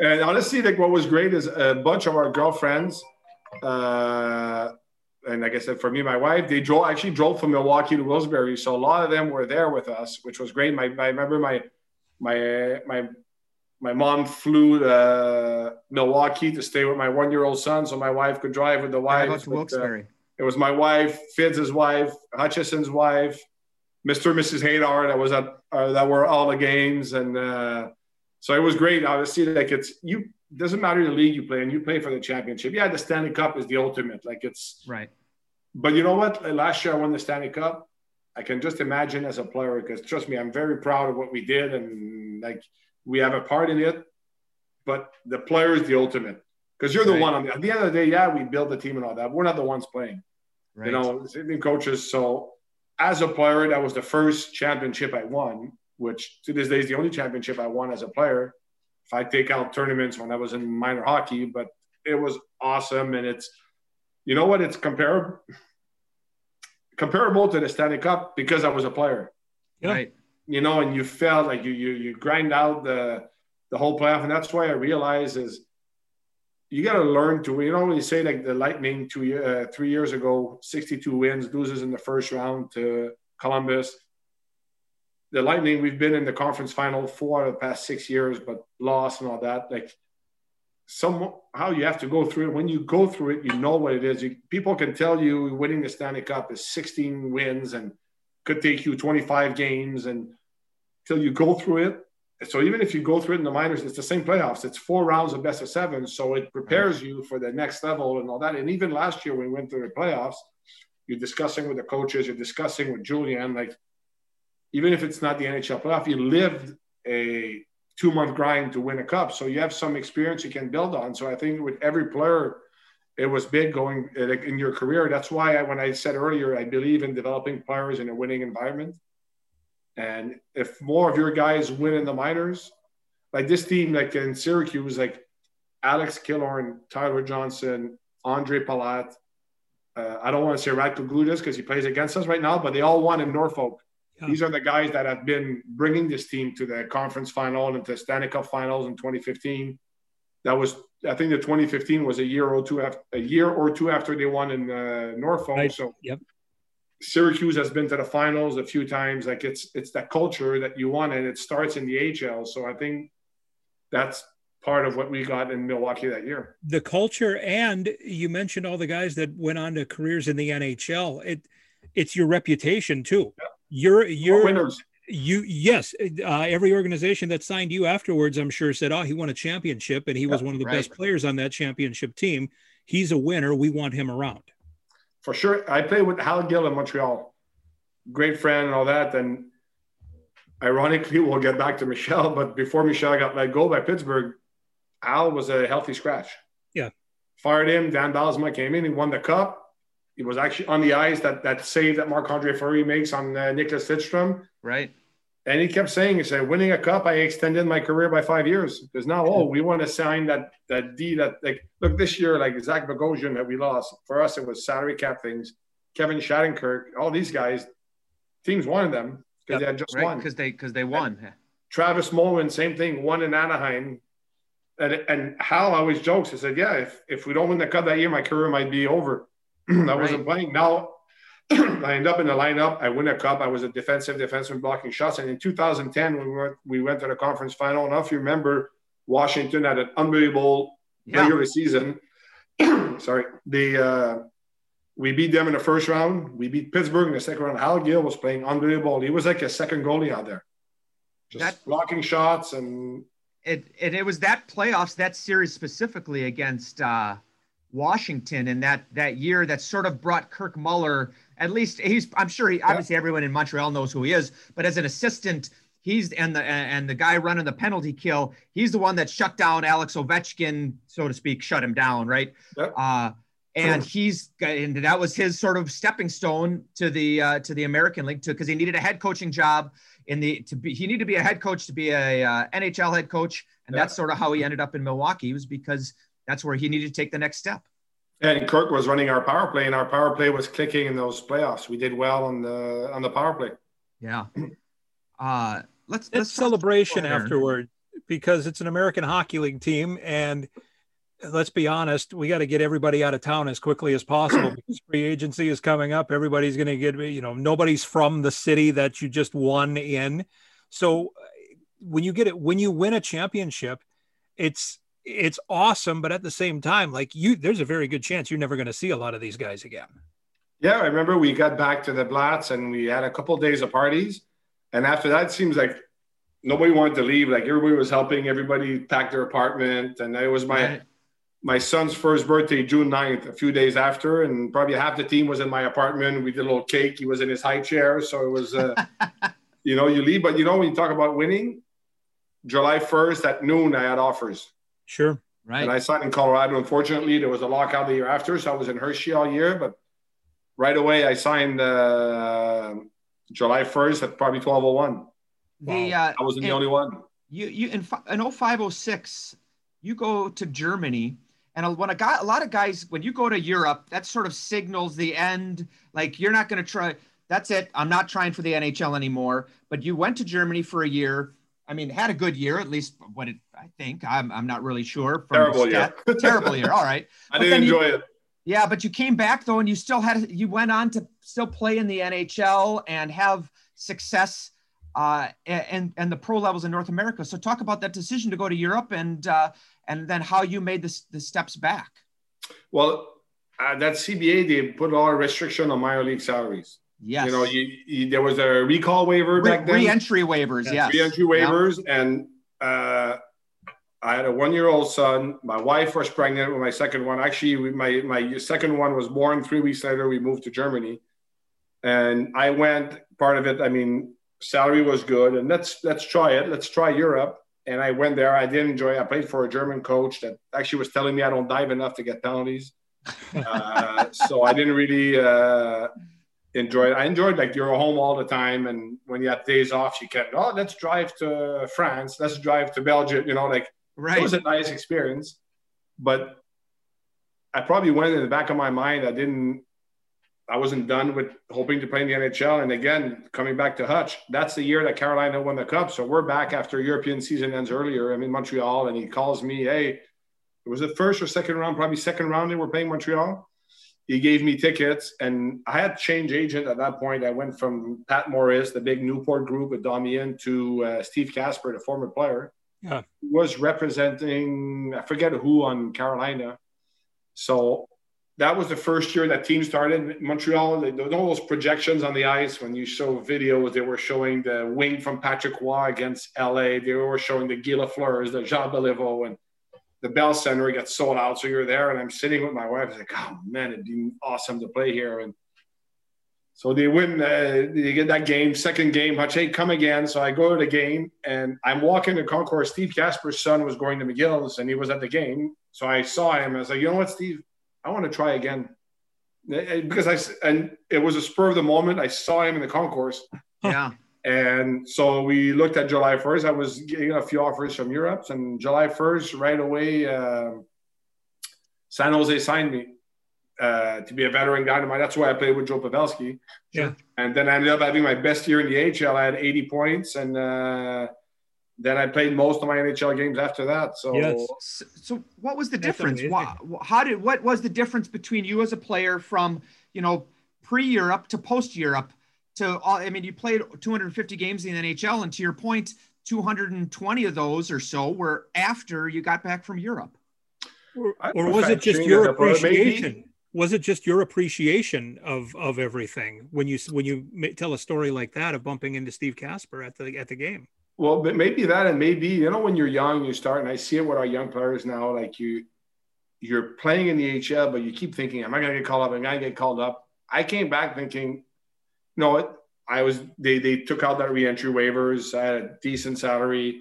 and honestly, like what was great is a bunch of our girlfriends. Uh, and like I said, for me, my wife, they drove actually drove from Milwaukee to Wilkes-Barre, so a lot of them were there with us, which was great. My, I remember my my my my mom flew to uh, Milwaukee to stay with my one year old son, so my wife could drive with the wife. Wilkes-Barre. Uh, it was my wife, Fids' wife, Hutchinson's wife, Mr. and Mrs. Haydar that was at uh, that were all the games, and uh, so it was great. Obviously, like it's you doesn't matter the league you play in, you play for the championship. Yeah, the Stanley Cup is the ultimate. Like it's right. But you know what? Last year I won the Stanley Cup. I can just imagine as a player because trust me, I'm very proud of what we did and like we have a part in it. But the player is the ultimate because you're the right. one on the, at the end of the day. Yeah, we build the team and all that. We're not the ones playing. Right. You know, sitting coaches. So as a player, that was the first championship I won, which to this day is the only championship I won as a player. If I take out tournaments when I was in minor hockey, but it was awesome and it's you know what it's comparable comparable to the Stanley Cup because I was a player. Yeah. Right. You know, and you felt like you you you grind out the the whole playoff, and that's why I realize is you got to learn to. You know, when you say like the Lightning two uh, three years ago, sixty two wins, loses in the first round to Columbus. The Lightning, we've been in the conference final four of the past six years, but lost and all that. Like some how you have to go through it. When you go through it, you know what it is. You, people can tell you winning the Stanley Cup is 16 wins and could take you 25 games and till you go through it. So even if you go through it in the minors, it's the same playoffs. It's four rounds of best of seven, so it prepares you for the next level and all that. And even last year when we went through the playoffs, you're discussing with the coaches, you're discussing with Julien, like even if it's not the NHL playoff, you lived a two month grind to win a cup. So you have some experience you can build on. So I think with every player, it was big going in your career. That's why I, when I said earlier, I believe in developing players in a winning environment. And if more of your guys win in the minors, like this team, like in Syracuse, like Alex Killorn, Tyler Johnson, Ondrej Palat. Uh, I don't want to say Radko Gudas because he plays against us right now, but they all won in Norfolk. Yeah. These are the guys that have been bringing this team to the conference final and to Stanley Cup finals in 2015. That was, I think, the 2015 was a year or two after a year or two after they won in uh, Norfolk. Right. So, yep. Syracuse has been to the finals a few times. Like it's it's that culture that you want, and it starts in the HL. So I think that's part of what we got in Milwaukee that year. The culture, and you mentioned all the guys that went on to careers in the NHL. It it's your reputation too. Yeah. You're you're winners. You yes, uh, every organization that signed you afterwards, I'm sure, said, "Oh, he won a championship, and he yeah, was one of the right. best players on that championship team. He's a winner. We want him around." for sure. I played with Hal Gill in Montreal, great friend and all that. And ironically, we'll get back to Michel, but before Michel got let go by Pittsburgh, Al was a healthy scratch. Yeah. Fired him. Dan Bylsma came in. He won the cup. He was actually on the ice that that save that Marc Andre Fleury makes on uh, Nicklas Lidstrom. Right. And he kept saying, he said, winning a cup, I extended my career by five years. Because now, oh, we want to sign that that D that like look this year, like Zach Bogosian that we lost. For us, it was salary cap things. Kevin Shattenkirk, all these guys, teams wanted them because yep. they had just right, won. Because they because they won. And Travis Mullen, same thing, won in Anaheim. And and Hal always jokes. He said, Yeah, if if we don't win the cup that year, my career might be over. I wasn't playing. Now I end up in the lineup. I win a cup. I was a defensive defenseman blocking shots. And in 2010, we went, we went to the conference final, and if you remember, Washington had an unbelievable yeah. regular season. Sorry, the uh, we beat them in the first round. We beat Pittsburgh in the second round. Hal Gill was playing unbelievable. He was like a second goalie out there, just that, blocking shots and. It, it, it was that playoffs, that series specifically against uh, Washington in that that year that sort of brought Kirk Muller at least he's I'm sure he obviously yeah. everyone in Montreal knows who he is, but as an assistant, he's and the and the guy running the penalty kill, he's the one that shut down Alex Ovechkin, so to speak, shut him down, right? Yep. Uh, and he's and that was his sort of stepping stone to the uh, to the American League too, because he needed a head coaching job in the to be he needed to be a head coach to be a uh, NHL head coach, and yep. that's sort of how he ended up in Milwaukee. Was because that's where he needed to take the next step. And Kirk was running our power play, and our power play was clicking in those playoffs. We did well on the on the power play. Yeah. Uh, let's let's celebration afterward because it's an American Hockey League team, and let's be honest, we got to get everybody out of town as quickly as possible because free agency is coming up. Everybody's going to get you know nobody's from the city that you just won in. So when you get it, when you win a championship, it's it's awesome, but at the same time, like you, there's a very good chance you're never going to see a lot of these guys again. Yeah, I remember we got back to the Blats and we had a couple of days of parties, and after that, it seems like nobody wanted to leave. Like everybody was helping everybody packed their apartment, and it was my right. my son's first birthday, June 9th, a few days after, and probably half the team was in my apartment. We did a little cake. He was in his high chair, so it was, uh, you know, you leave. But you know, when you talk about winning, July 1st at noon, I had offers. Sure. Right. And I signed in Colorado. Unfortunately, there was a lockout the year after, so I was in Hershey all year. But right away, I signed uh, July 1st at probably 1201. The, uh, I wasn't the only one. You, you in, in 0506, you go to Germany. And when a guy, a lot of guys, when you go to Europe, that sort of signals the end. Like you're not going to try. That's it. I'm not trying for the NHL anymore. But you went to Germany for a year. I mean, had a good year, at least what it, I think. I'm, I'm not really sure. Terrible year. terrible year. All right. I but didn't enjoy you, it. Yeah, but you came back though, and you still had, you went on to still play in the NHL and have success uh, and and the pro levels in North America. So talk about that decision to go to Europe and uh, and then how you made the, the steps back. Well, uh, that CBA they put a lot of restriction on minor league salaries. Yes. You know, you, you, there was a recall waiver Re- back then. Re-entry waivers, yes. Re-entry waivers, yeah. and uh, I had a one-year-old son. My wife was pregnant with my second one. Actually, my my second one was born three weeks later. We moved to Germany, and I went. Part of it, I mean, salary was good, and let's let's try it. Let's try Europe. And I went there. I did enjoy. It. I played for a German coach that actually was telling me I don't dive enough to get penalties. uh, so I didn't really. Uh, enjoyed. I enjoyed like you're home all the time, and when you have days off, you can oh let's drive to France, let's drive to Belgium. You know, like right. it was a nice experience, but I probably went in the back of my mind. I didn't. I wasn't done with hoping to play in the NHL. And again, coming back to Hutch, that's the year that Carolina won the cup. So we're back after European season ends earlier. I'm in Montreal, and he calls me, "Hey, it was the first or second round, probably second round. They were playing Montreal." He gave me tickets, and I had change agent at that point. I went from Pat Morris, the big Newport group with Damian, to uh, Steve Kasper, the former player. Yeah. He was representing I forget who on Carolina. So that was the first year that team started. Montreal, they, all those projections on the ice when you show videos, they were showing the wing from Patrick Roy against LA. They were showing the Guy Lafleurs, the Jean Beliveau, and the Bell Center gets sold out. So you're there, and I'm sitting with my wife. It's like, oh man, it'd be awesome to play here. And so they win, uh, they get that game, second game. Hutch, hey, come again. So I go to the game, and I'm walking the concourse. Steve Kasper's son was going to McGill's, and he was at the game. So I saw him. I was like, you know what, Steve? I want to try again because I and it was a spur of the moment. I saw him in the concourse. Yeah. And so we looked at July 1st. I was getting a few offers from Europe, and July 1st, right away, uh, San Jose signed me uh, to be a veteran dynamite. That's why I played with Joe Pavelski. Yeah. And then I ended up having my best year in the AHL. I had 80 points, and uh, then I played most of my NHL games after that. So, Yes. So, so what was the That's difference? Why, how did what was the difference between you as a player from you know pre-Europe to post-Europe to all? I mean, you played 250 games in the NHL, and to your point, 220 of those or so were after you got back from Europe. Or, or was it just your at that point. Maybe- appreciation? Was it just your appreciation of of everything when you when you tell a story like that of bumping into Steve Kasper at the at the game? Well, but maybe that, and maybe you know when you're young, you start, and I see it with our young players now. Like you, you're playing in the HL, but you keep thinking, "Am I going to get called up? Am I going to get called up?" I came back thinking, "No, I was." They they took out that reentry waivers. I had a decent salary.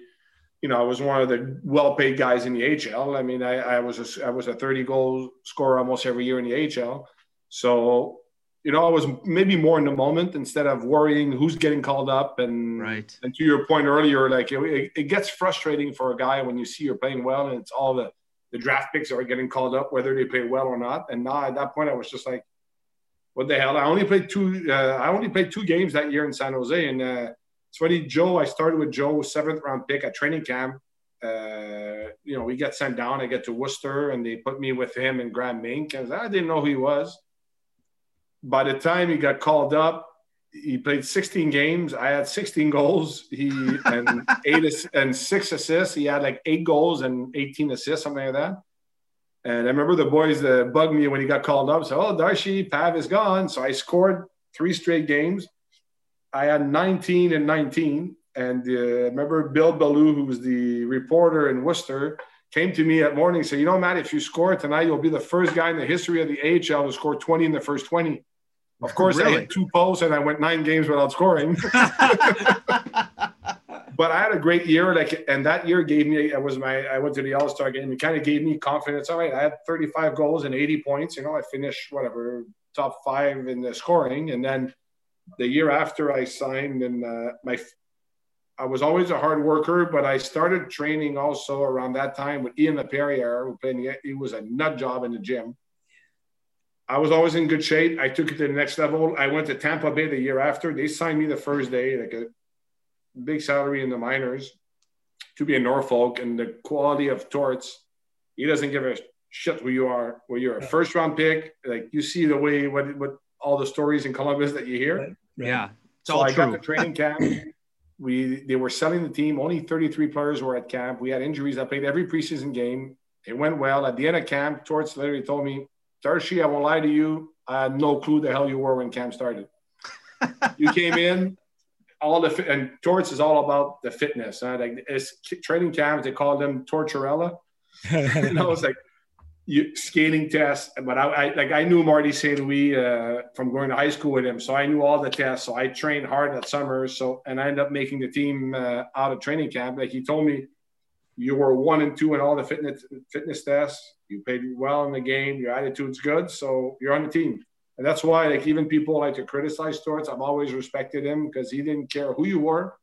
You know, I was one of the well-paid guys in the HL. I mean, I, I was a, I was a 30 goal scorer almost every year in the HL. So, you know, I was maybe more in the moment instead of worrying who's getting called up and Right. and to your point earlier, like it, it, gets frustrating for a guy when you see you're playing well and it's all the, the draft picks are getting called up, whether they play well or not. And now at that point, I was just like, what the hell? I only played two. Uh, I only played two games that year in San Jose, and uh, it's funny. Joe, I started with Joe, seventh round pick at training camp. Uh, you know, we get sent down. I get to Worcester, and they put me with him and Graham Mink. And I didn't know who he was. By the time he got called up, he played 16 games. I had 16 goals. He and eight and six assists. He had like eight goals and 18 assists, something like that. And I remember the boys uh, bugged me when he got called up. So, oh, Darcy, Pav is gone. So I scored three straight games. I had 19 and 19. And uh, remember Bill Ballou, who was the reporter in Worcester, came to me at morning and said, you know, Matt, if you score tonight, you'll be the first guy in the history of the AHL to score 20 in the first 20. Of course, I Really? hit two posts and I went nine games without scoring. but I had a great year. Like, and that year gave me. I was my. I went to the All Star game. It kind of gave me confidence. All right, I had 35 goals and 80 points. You know, I finished whatever top five in the scoring. And then the year after, I signed, and uh, my. I was always a hard worker, but I started training also around that time with Ian LaPerriere, who played. He was a nut job in the gym. I was always in good shape. I took it to the next level. I went to Tampa Bay the year after. They signed me the first day, like a big salary in the minors to be in Norfolk and the quality of Torts. He doesn't give a shit who you are, where you're a first round pick. Like you see the way what what all the stories in Columbus that you hear. Right. Right. Yeah. It's So all I got true. to training camp. We they were selling the team. Only 33 players were at camp. We had injuries. I played every preseason game. It went well. At the end of camp, Torts literally told me, Darcy, I won't lie to you. I had no clue the hell you were when camp started. you came in, all the and Torts is all about the fitness. Like it's training camps, they call them Torturella. and I was like, you skating tests, but I, I like I knew Marty St. Louis uh, from going to high school with him, so I knew all the tests. So I trained hard that summer. So and I ended up making the team uh, out of training camp. Like he told me, you were one and two in all the fitness fitness tests. You played well in the game. Your attitude's good, so you're on the team. And that's why, like even people like to criticize Torts, I've always respected him because he didn't care who you were.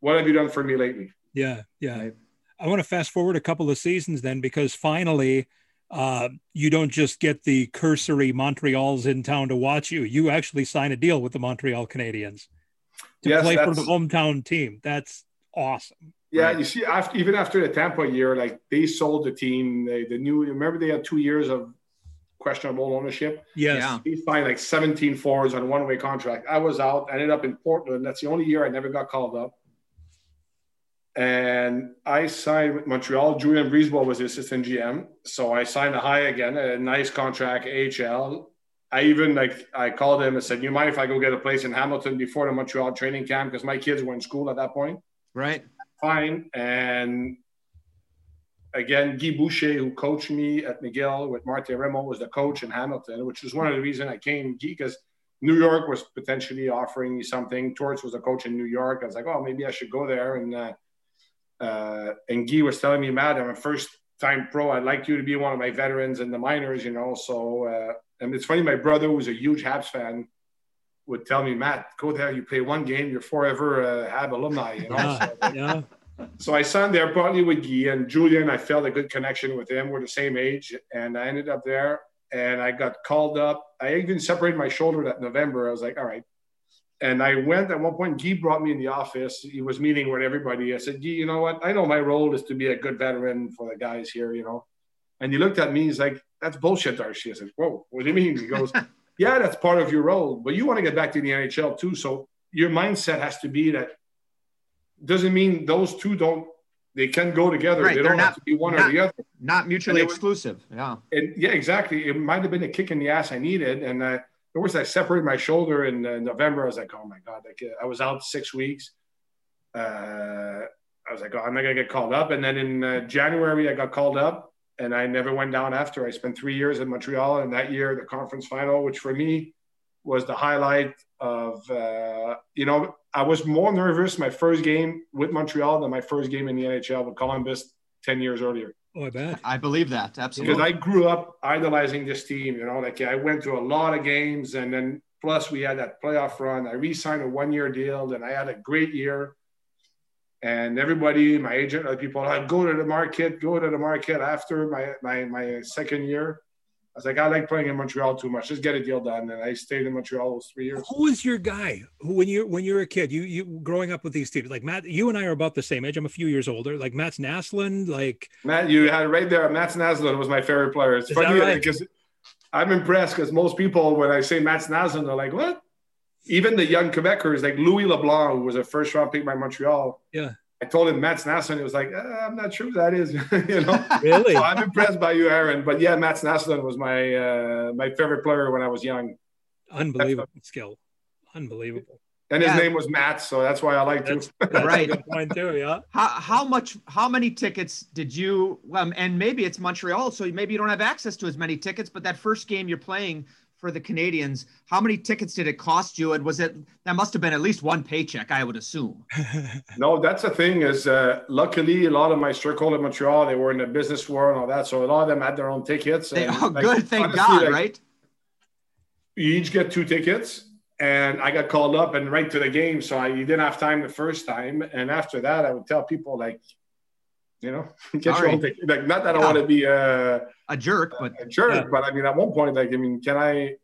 What have you done for me lately? Yeah, yeah. Right. I want to fast forward a couple of seasons then, because finally, uh, you don't just get the cursory Montreal's in town to watch you. You actually sign a deal with the Montreal Canadiens to Yes, play for the hometown team. That's awesome. Yeah, Right. you see, after, even after the Tampa year, like they sold the team. They the new remember they had two years of questionable ownership. Yes. Yeah. He signed like 17 forwards on one way contract. I was out, I ended up in Portland. That's the only year I never got called up. And I signed with Montreal. Julien BriseBois was the assistant GM. So I signed a high again, a nice contract, AHL. I even like I called him and said, You mind if I go get a place in Hamilton before the Montreal training camp? Because my kids were in school at that point. Right. Fine. And again, Guy Boucher, who coached me at McGill with Martin Remo, was the coach in Hamilton, which was one of the reasons I came Guy, because New York was potentially offering me something. Torts was a coach in New York. I was like, oh, maybe I should go there. And uh, uh, and Guy was telling me, Matt, I'm a first time pro. I'd like you to be one of my veterans in the minors, you know. So, uh, and it's funny, my brother, who's a huge Habs fan, would tell me, Matt, go there. You play one game, you're forever uh, Hab alumni, you know. Yeah. So, yeah. So I signed there partly with Guy and Julien. I felt a good connection with him. We're the same age, and I ended up there. And I got called up. I even separated my shoulder that November. I was like, all right. And I went at one point. Guy brought me in the office. He was meeting with everybody. I said, Guy, you know what? I know my role is to be a good veteran for the guys here, you know. And he looked at me. He's like, that's bullshit, Darcy. I said, whoa, what do you mean? He goes, yeah, that's part of your role, but you want to get back to the NHL too. So your mindset has to be that doesn't mean those two don't they can go together. Right, They they're don't not- have to be one not- or the other. Not mutually it was- exclusive. Yeah. And yeah, exactly. It might have been a kick in the ass I needed. And uh, of course, I separated my shoulder in uh, November. I was like, oh my god, like, uh, I was out six weeks. Uh, I was like, oh, I'm not gonna get called up. And then in uh, January, I got called up, and I never went down after. I spent three years in Montreal, and that year, the conference final, which for me was the highlight of uh, you know I was more nervous my first game with Montreal than my first game in the NHL with Columbus ten years earlier Oh, I bet. I believe that. Absolutely. because I grew up idolizing this team. You know, like I went to a lot of games, and then plus we had that playoff run. I re-signed a one-year deal, and I had a great year. And everybody, my agent, other people, I go to the market, go to the market after my my my second year. I was like, I like playing in Montreal too much. Just get a deal done, and I stayed in Montreal those three years. Who was your guy? Who when you when you were a kid, you you growing up with these teams like Matt, you and I are about the same age. I'm a few years older. Like Mats Naslund, like Matt, you had it right there. Mats Naslund was my favorite player. It's Is funny that right? because I'm impressed because most people, when I say Mats Naslund, they're like, what? Even the young Quebecers, like Louis LeBlanc, who was a first round pick by Montreal. Yeah. I told him Mats Naslund. He was like, uh, I'm not sure who that is. you know? really. so I'm impressed by you, Aaron. But yeah, Mats Naslund was my uh, my favorite player when I was young. Unbelievable skill. Unbelievable. And his Yeah. name was Matt, so that's why I liked him. That's, that's Right. a good point too. Yeah. How, how much how many tickets did you um, and maybe it's Montreal so maybe you don't have access to as many tickets but that first game you're playing for the Canadiens how many tickets did it cost you and was it that must have been at least one paycheck I would assume No, that's the thing is uh, luckily a lot of my circle in Montreal, they were in the business world and all that. So a lot of them had their own tickets. they, and, oh like, good thank honestly, God like, right You each get two tickets. And I got called up and right to the game. So I, you didn't have time the first time. And after that, I would tell people like, you know, get All your own right. ticket. Like, not that I Yeah. want to be a, a jerk but a jerk, Yeah. but I mean, at one point, like, I mean, can I,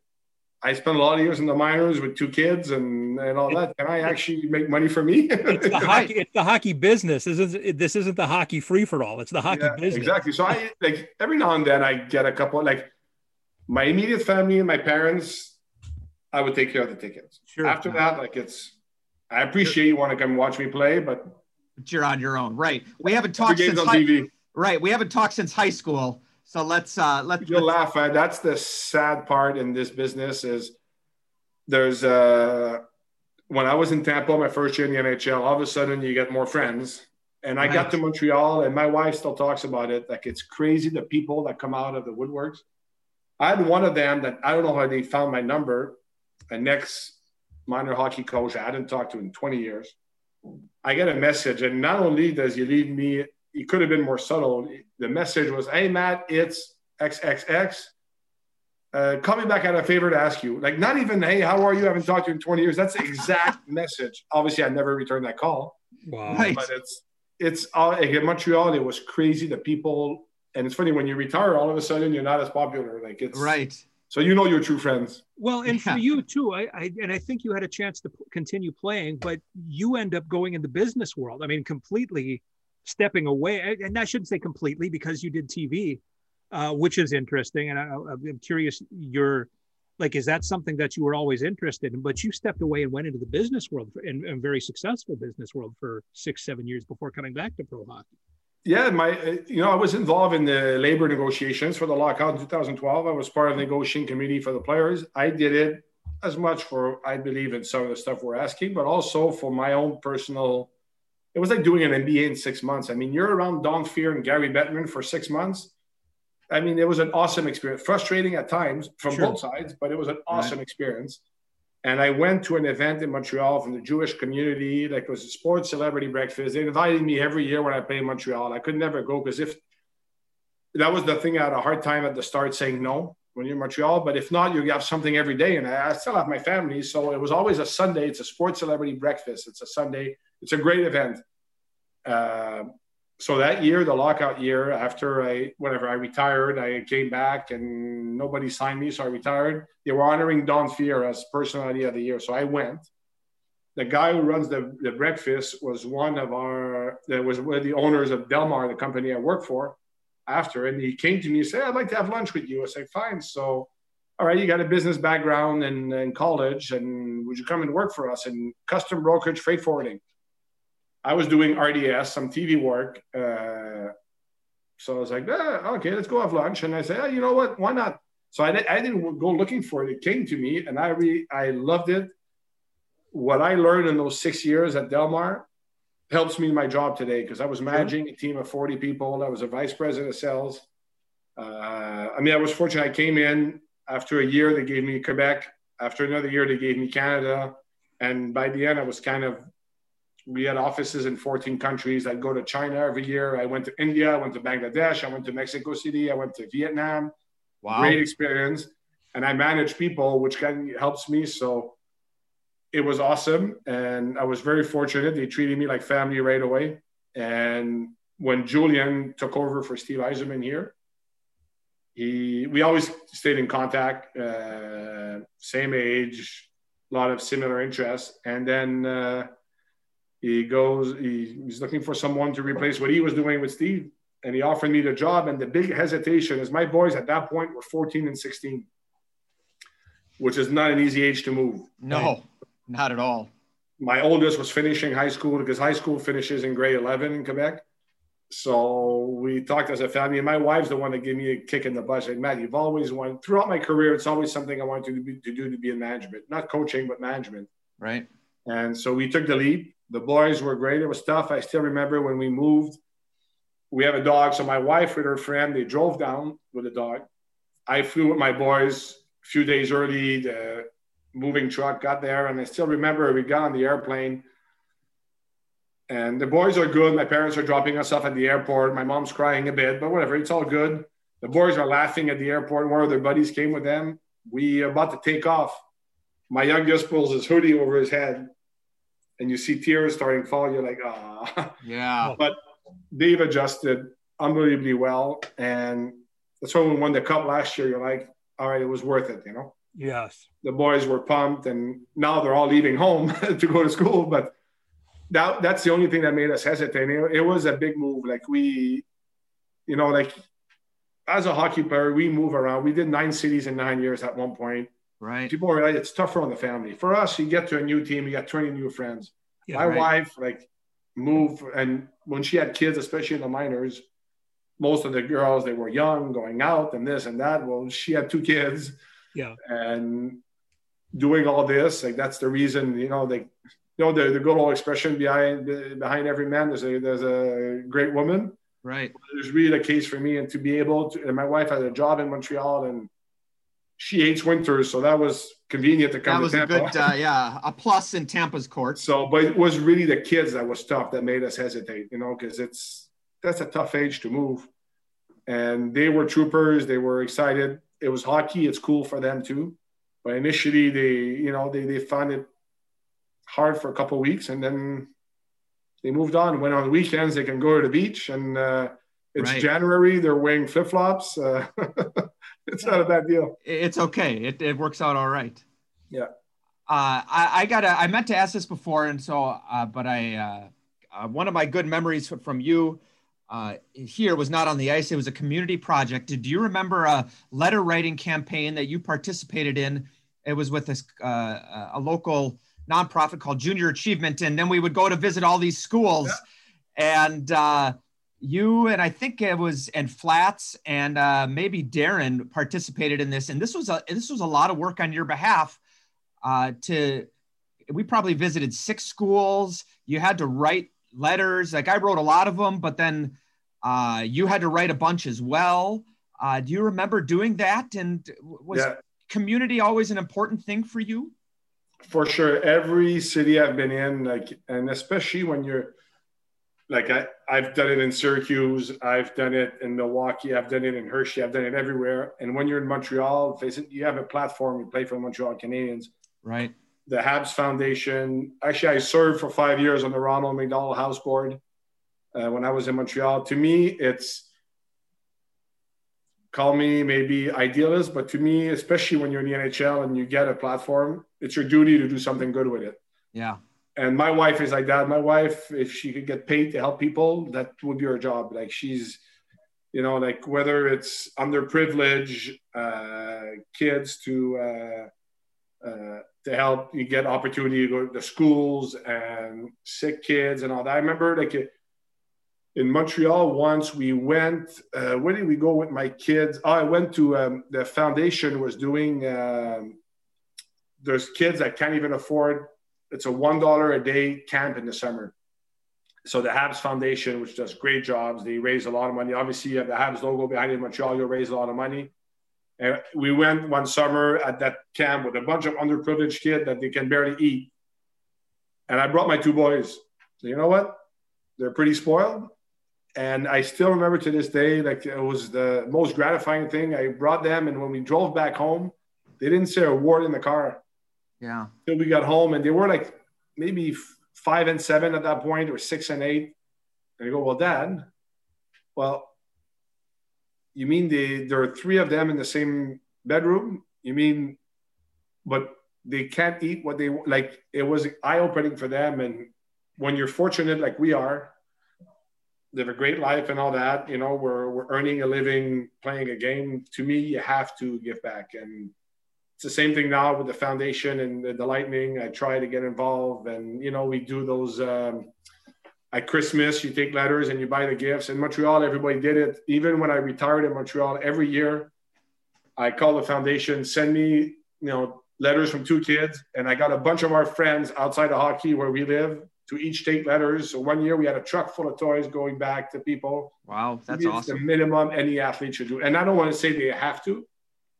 I spent a lot of years in the minors with two kids and, and all that. Can I actually make money for me? It's the hockey. It's the hockey business. This isn't. This isn't the hockey free for all. It's the hockey Yeah, business. Exactly. So I like every now and then I get a couple like my immediate family and my parents, I would take care of the tickets. Sure. After that, like it's I appreciate you want to come watch me play, but you're on your own right we haven't talked game's since on high, TV. right we haven't talked since high school so let's uh let's, You'll let's laugh at that's the sad part in this business is there's uh when I was in Tampa my first year in the NHL, all of a sudden you get more friends. And I got to Montreal and my wife still talks about it. Like it's crazy the people that come out of the woodworks. I had one of them that I don't know how they found my number, an ex minor hockey coach I hadn't talked to in 20 years. I get a message, and not only does he leave me, he could have been more subtle. The message was, Hey, Matt, it's XXX. Uh, call me back. I had a favor to ask you. Like, not even, Hey, how are you? I haven't talked to you in 20 years. That's the exact message. Obviously, I never returned that call Wow. Right. but it's it's all like in Montreal. It was crazy. The people, and it's funny when you retire, all of a sudden you're not as popular. Like it's right So you know your true friends. Well, and Yeah. for you too, I, I and I think you had a chance to p- continue playing, but you end up going in the business world. I mean, completely stepping away. And I shouldn't say completely because you did TV, uh, which is interesting. And I, I'm curious, your like, is that something that you were always interested in? But you stepped away and went into the business world and, and very successful business world for six, seven years before coming back to pro hockey. Yeah, my you know I was involved in the labor negotiations for the lockout in 2012. I was part of the negotiating committee for the players. I did it as much for I believe in some of the stuff we're asking, but also for my own personal. It was like doing an MBA in six months. I mean, you're around Don Fehr and Gary Bettman for six months. I mean, it was an awesome experience. Frustrating at times from sure. both sides, but it was an awesome right. experience. And I went to an event in Montreal from the Jewish community, like it was a sports celebrity breakfast. They invited me every year when I played in Montreal. I could never go because if that was the thing, I had a hard time at the start saying no when you're in Montreal. But if not, you have something every day. And I, I still have my family. So it was always a Sunday. It's a sports celebrity breakfast. It's a Sunday. It's a great event. Uh, so that year, the lockout year, after I, whenever I retired, I came back and nobody signed me, so I retired. They were honoring Don Fehr as personality of the year, so I went. The guy who runs the, the breakfast was one of our, that was one of the owners of Delmar, the company I work for. After, and he came to me and said, "I'd like to have lunch with you." I said, "Fine." So, all right, you got a business background in, in college, and would you come and work for us in custom brokerage freight forwarding? I was doing RDS, some TV work. Uh, so I was like, ah, okay, let's go have lunch. And I said, oh, you know what? Why not? So I, I didn't go looking for it. It came to me and I really, I loved it. What I learned in those six years at Delmar helps me in my job today because I was managing a team of 40 people. I was a vice president of sales. Uh, I mean, I was fortunate. I came in after a year, they gave me Quebec. After another year, they gave me Canada. And by the end, I was kind of we had offices in 14 countries. I'd go to China every year. I went to India, I went to Bangladesh, I went to Mexico City, I went to Vietnam. Wow. Great experience. And I manage people, which kind of helps me. So it was awesome. And I was very fortunate. They treated me like family right away. And when Julien took over for Steve Yzerman here, he we always stayed in contact, uh, same age, a lot of similar interests. And then uh, he goes, he, he's looking for someone to replace what he was doing with Steve. And he offered me the job. And the big hesitation is my boys at that point were 14 and 16, which is not an easy age to move. No, right? not at all. My oldest was finishing high school because high school finishes in grade 11 in Quebec. So we talked as a family, and my wife's the one that gave me a kick in the butt. Like, Matt, you've always wanted, throughout my career, it's always something I wanted to, be, to do to be in management, not coaching, but management. Right. And so we took the leap the boys were great. It was tough. I still remember when we moved. We have a dog, so my wife with her friend they drove down with the dog. I flew with my boys a few days early. The moving truck got there, and I still remember we got on the airplane. And the boys are good. My parents are dropping us off at the airport. My mom's crying a bit, but whatever. It's all good. The boys are laughing at the airport. One of their buddies came with them. We about to take off. My youngest pulls his hoodie over his head and you see tears starting to fall, you're like, ah. Yeah. But they've adjusted unbelievably well. And that's when we won the cup last year. You're like, all right, it was worth it, you know? Yes. The boys were pumped, and now they're all leaving home to go to school. But that, that's the only thing that made us hesitate. It, it was a big move. Like, we, you know, like as a hockey player, we move around. We did nine cities in nine years at one point. Right. People are like, it's tougher on the family. For us, you get to a new team, you got 20 new friends. Yeah, My right. wife, like, moved, and when she had kids, especially in the minors, most of the girls they were young, going out and this and that. Well, she had two kids. Yeah. And doing all this, like that's the reason, you know, they you know the, the good old expression behind behind every man there's a there's a great woman. Right. There's really the case for me, and to be able to. And my wife had a job in Montreal, and she hates winters, so that was convenient to come. That was a good, uh, yeah, a plus in Tampa's court. So, but it was really the kids that was tough that made us hesitate, you know, because it's that's a tough age to move. And they were troopers; they were excited. It was hockey; it's cool for them too. But initially, they, you know, they they found it hard for a couple weeks, and then they moved on. When on the weekends they can go to the beach, and uh, it's right. January. They're wearing flip flops. Uh, it's not a bad deal. It's okay. It, it works out all right. Yeah. Uh, I, I gotta. I meant to ask this before, and so, uh, but I, uh, uh one of my good memories from you uh, here was not on the ice. It was a community project. Do you remember a letter writing campaign that you participated in? It was with this, uh, a local nonprofit called Junior Achievement. And then we would go to visit all these schools. Yeah. And uh, you and I think it was, and Flats and uh, maybe Darren participated in this. And this was a, this was a lot of work on your behalf uh, to, we probably visited six schools. You had to write letters. Like I wrote a lot of them, but then uh, you had to write a bunch as well. Uh, do you remember doing that? And was yeah. community always an important thing for you? For sure. Every city I've been in, like, and especially when you're like, I, I've done it in Syracuse, I've done it in Milwaukee, I've done it in Hershey, I've done it everywhere. And when you're in Montreal, face it, you have a platform, you play for Montreal Canadiens. Right the Habs Foundation. Actually, I served for five years on the Ronald McDonald House Board uh, when I was in Montreal. To me, it's call me maybe idealist, but to me, especially when you're in the NHL and you get a platform, it's your duty to do something good with it. Yeah. And my wife is like that. My wife, if she could get paid to help people, that would be her job. Like she's, you know, like whether it's underprivileged uh, kids to uh, uh to help you get opportunity to go to schools and sick kids and all that. I remember like in Montreal once we went. Uh, where did we go with my kids? Oh, I went to um, the foundation was doing. Um, there's kids that can't even afford. It's a one dollar a day camp in the summer. So the Habs Foundation, which does great jobs, they raise a lot of money. Obviously, you have the Habs logo behind it in Montreal. You'll raise a lot of money. And we went one summer at that camp with a bunch of underprivileged kids that they can barely eat. And I brought my two boys. So you know what? They're pretty spoiled. And I still remember to this day, like it was the most gratifying thing. I brought them, and when we drove back home, they didn't say a word in the car. Yeah. Till we got home, and they were like maybe five and seven at that point, or six and eight. And I go, well, Dad, well, you mean they, there are three of them in the same bedroom? You mean, but they can't eat what they like? It was eye opening for them. And when you're fortunate like we are, live a great life and all that, you know, we're, we're earning a living playing a game. To me, you have to give back. And it's the same thing now with the foundation and the, the Lightning. I try to get involved, and you know, we do those. Um, at Christmas, you take letters and you buy the gifts. In Montreal, everybody did it. Even when I retired in Montreal, every year I call the foundation, send me, you know, letters from two kids. And I got a bunch of our friends outside of hockey where we live to each take letters. So one year we had a truck full of toys going back to people. Wow, that's awesome. the minimum any athlete should do. And I don't want to say they have to,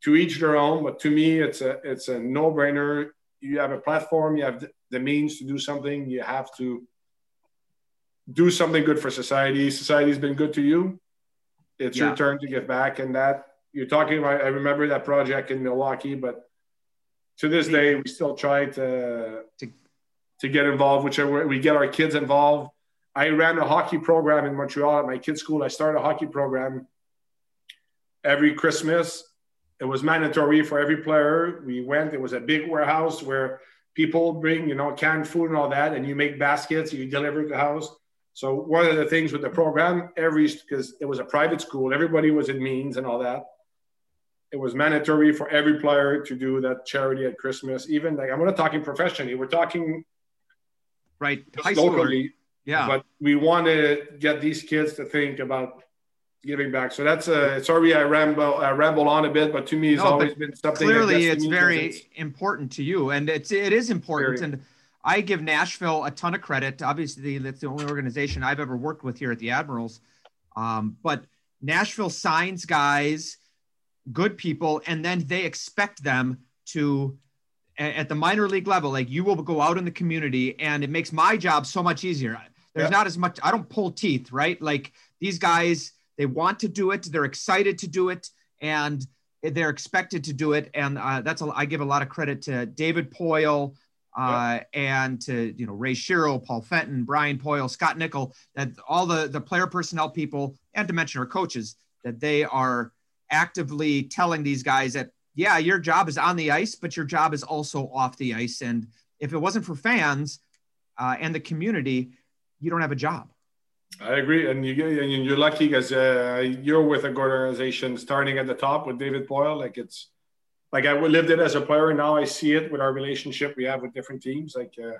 to each their own, but to me, it's a it's a no-brainer. You have a platform, you have the means to do something, you have to do something good for society. Society's been good to you. It's yeah. your turn to give back. And that you're talking about, I remember that project in Milwaukee, but to this day, we still try to, to, to get involved, whichever we get our kids involved. I ran a hockey program in Montreal at my kids' school. I started a hockey program every Christmas. It was mandatory for every player. We went, it was a big warehouse where people bring, you know, canned food and all that, and you make baskets, you deliver the house. So one of the things with the program, every because it was a private school, everybody was in means and all that. It was mandatory for every player to do that charity at Christmas. Even like I'm not talking professionally, we're talking right high locally. Yeah, but we want to get these kids to think about giving back. So that's a sorry I ramble I ramble on a bit, but to me it's no, always been something. Clearly, it's very it's, important to you, and it's it is important very, and I give Nashville a ton of credit. Obviously, that's the only organization I've ever worked with here at the Admirals. Um, but Nashville signs guys, good people, and then they expect them to, at the minor league level, like you will go out in the community, and it makes my job so much easier. There's yep. not as much, I don't pull teeth, right? Like these guys, they want to do it, they're excited to do it, and they're expected to do it. And uh, that's a, I give a lot of credit to David Poile. uh, yep. and to you know Ray Shero, Paul Fenton, Brian Poile, Scott Nichol, that all the the player personnel people, and to mention our coaches, that they are actively telling these guys that yeah, your job is on the ice, but your job is also off the ice. And if it wasn't for fans uh, and the community, you don't have a job. I agree, and you and you're lucky because uh, you're with a good organization, starting at the top with David Poile. Like it's like I lived it as a player, and now I see it with our relationship we have with different teams. Like uh,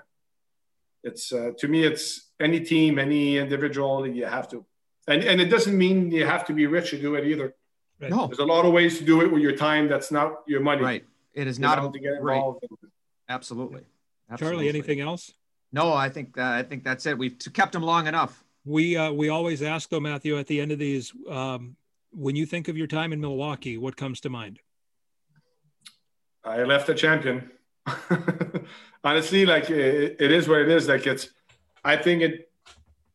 it's uh, to me, it's any team, any individual, you have to, and and it doesn't mean you have to be rich to do it either. Right. No, there's a lot of ways to do it with your time. That's not your money. Right. It is not a, to get involved. Right. Absolutely. Absolutely. Charlie, anything else? No, I think uh, I think that's it. We've kept them long enough. We uh, we always ask though, Mathieu, at the end of these, um, when you think of your time in Milwaukee, what comes to mind? I left a champion. Honestly, like it, it is what it is. Like it's, I think it.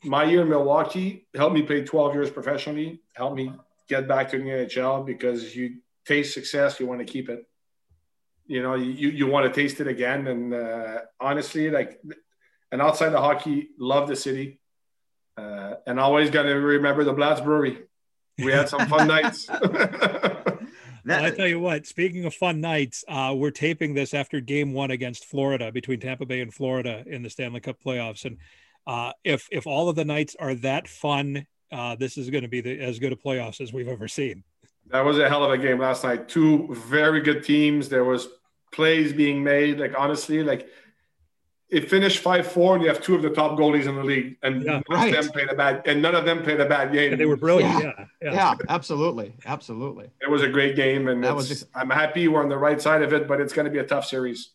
My year in Milwaukee helped me play 12 years professionally. Helped me get back to the NHL because you taste success, you want to keep it. You know, you you want to taste it again. And uh, honestly, like, and outside of hockey, love the city uh, and always got to remember the Blatz Brewery. We had some fun nights. Well, I tell you what, speaking of fun nights, uh, we're taping this after game one against Florida between Tampa Bay and Florida in the Stanley Cup playoffs. And uh, if if all of the nights are that fun, uh, this is going to be the, as good a playoffs as we've ever seen. That was a hell of a game last night. Two very good teams. There was plays being made. Like honestly, like it finished five four, and you have two of the top goalies in the league, and yeah, none right. of them played a bad, and none of them played a bad game. And they were brilliant. Yeah, yeah, yeah. absolutely, absolutely. It was a great game, and that was just, I'm happy we're on the right side of it, but it's going to be a tough series.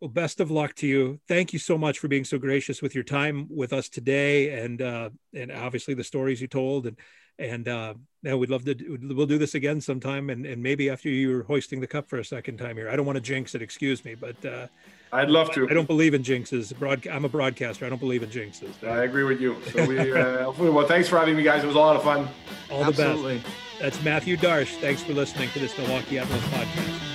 Well, best of luck to you. Thank you so much for being so gracious with your time with us today, and uh, and obviously the stories you told, and and uh, yeah, we'd love to we'll do this again sometime, and and maybe after you're hoisting the cup for a second time here. I don't want to jinx it. Excuse me, but. Uh, I'd love to. I don't believe in jinxes. Broad, I'm a broadcaster. I don't believe in jinxes. I agree with you. So we, uh, well, thanks for having me, guys. It was a lot of fun. All Absolutely. the best. That's Mathieu Darche. Thanks for listening to this Milwaukee Admirals podcast.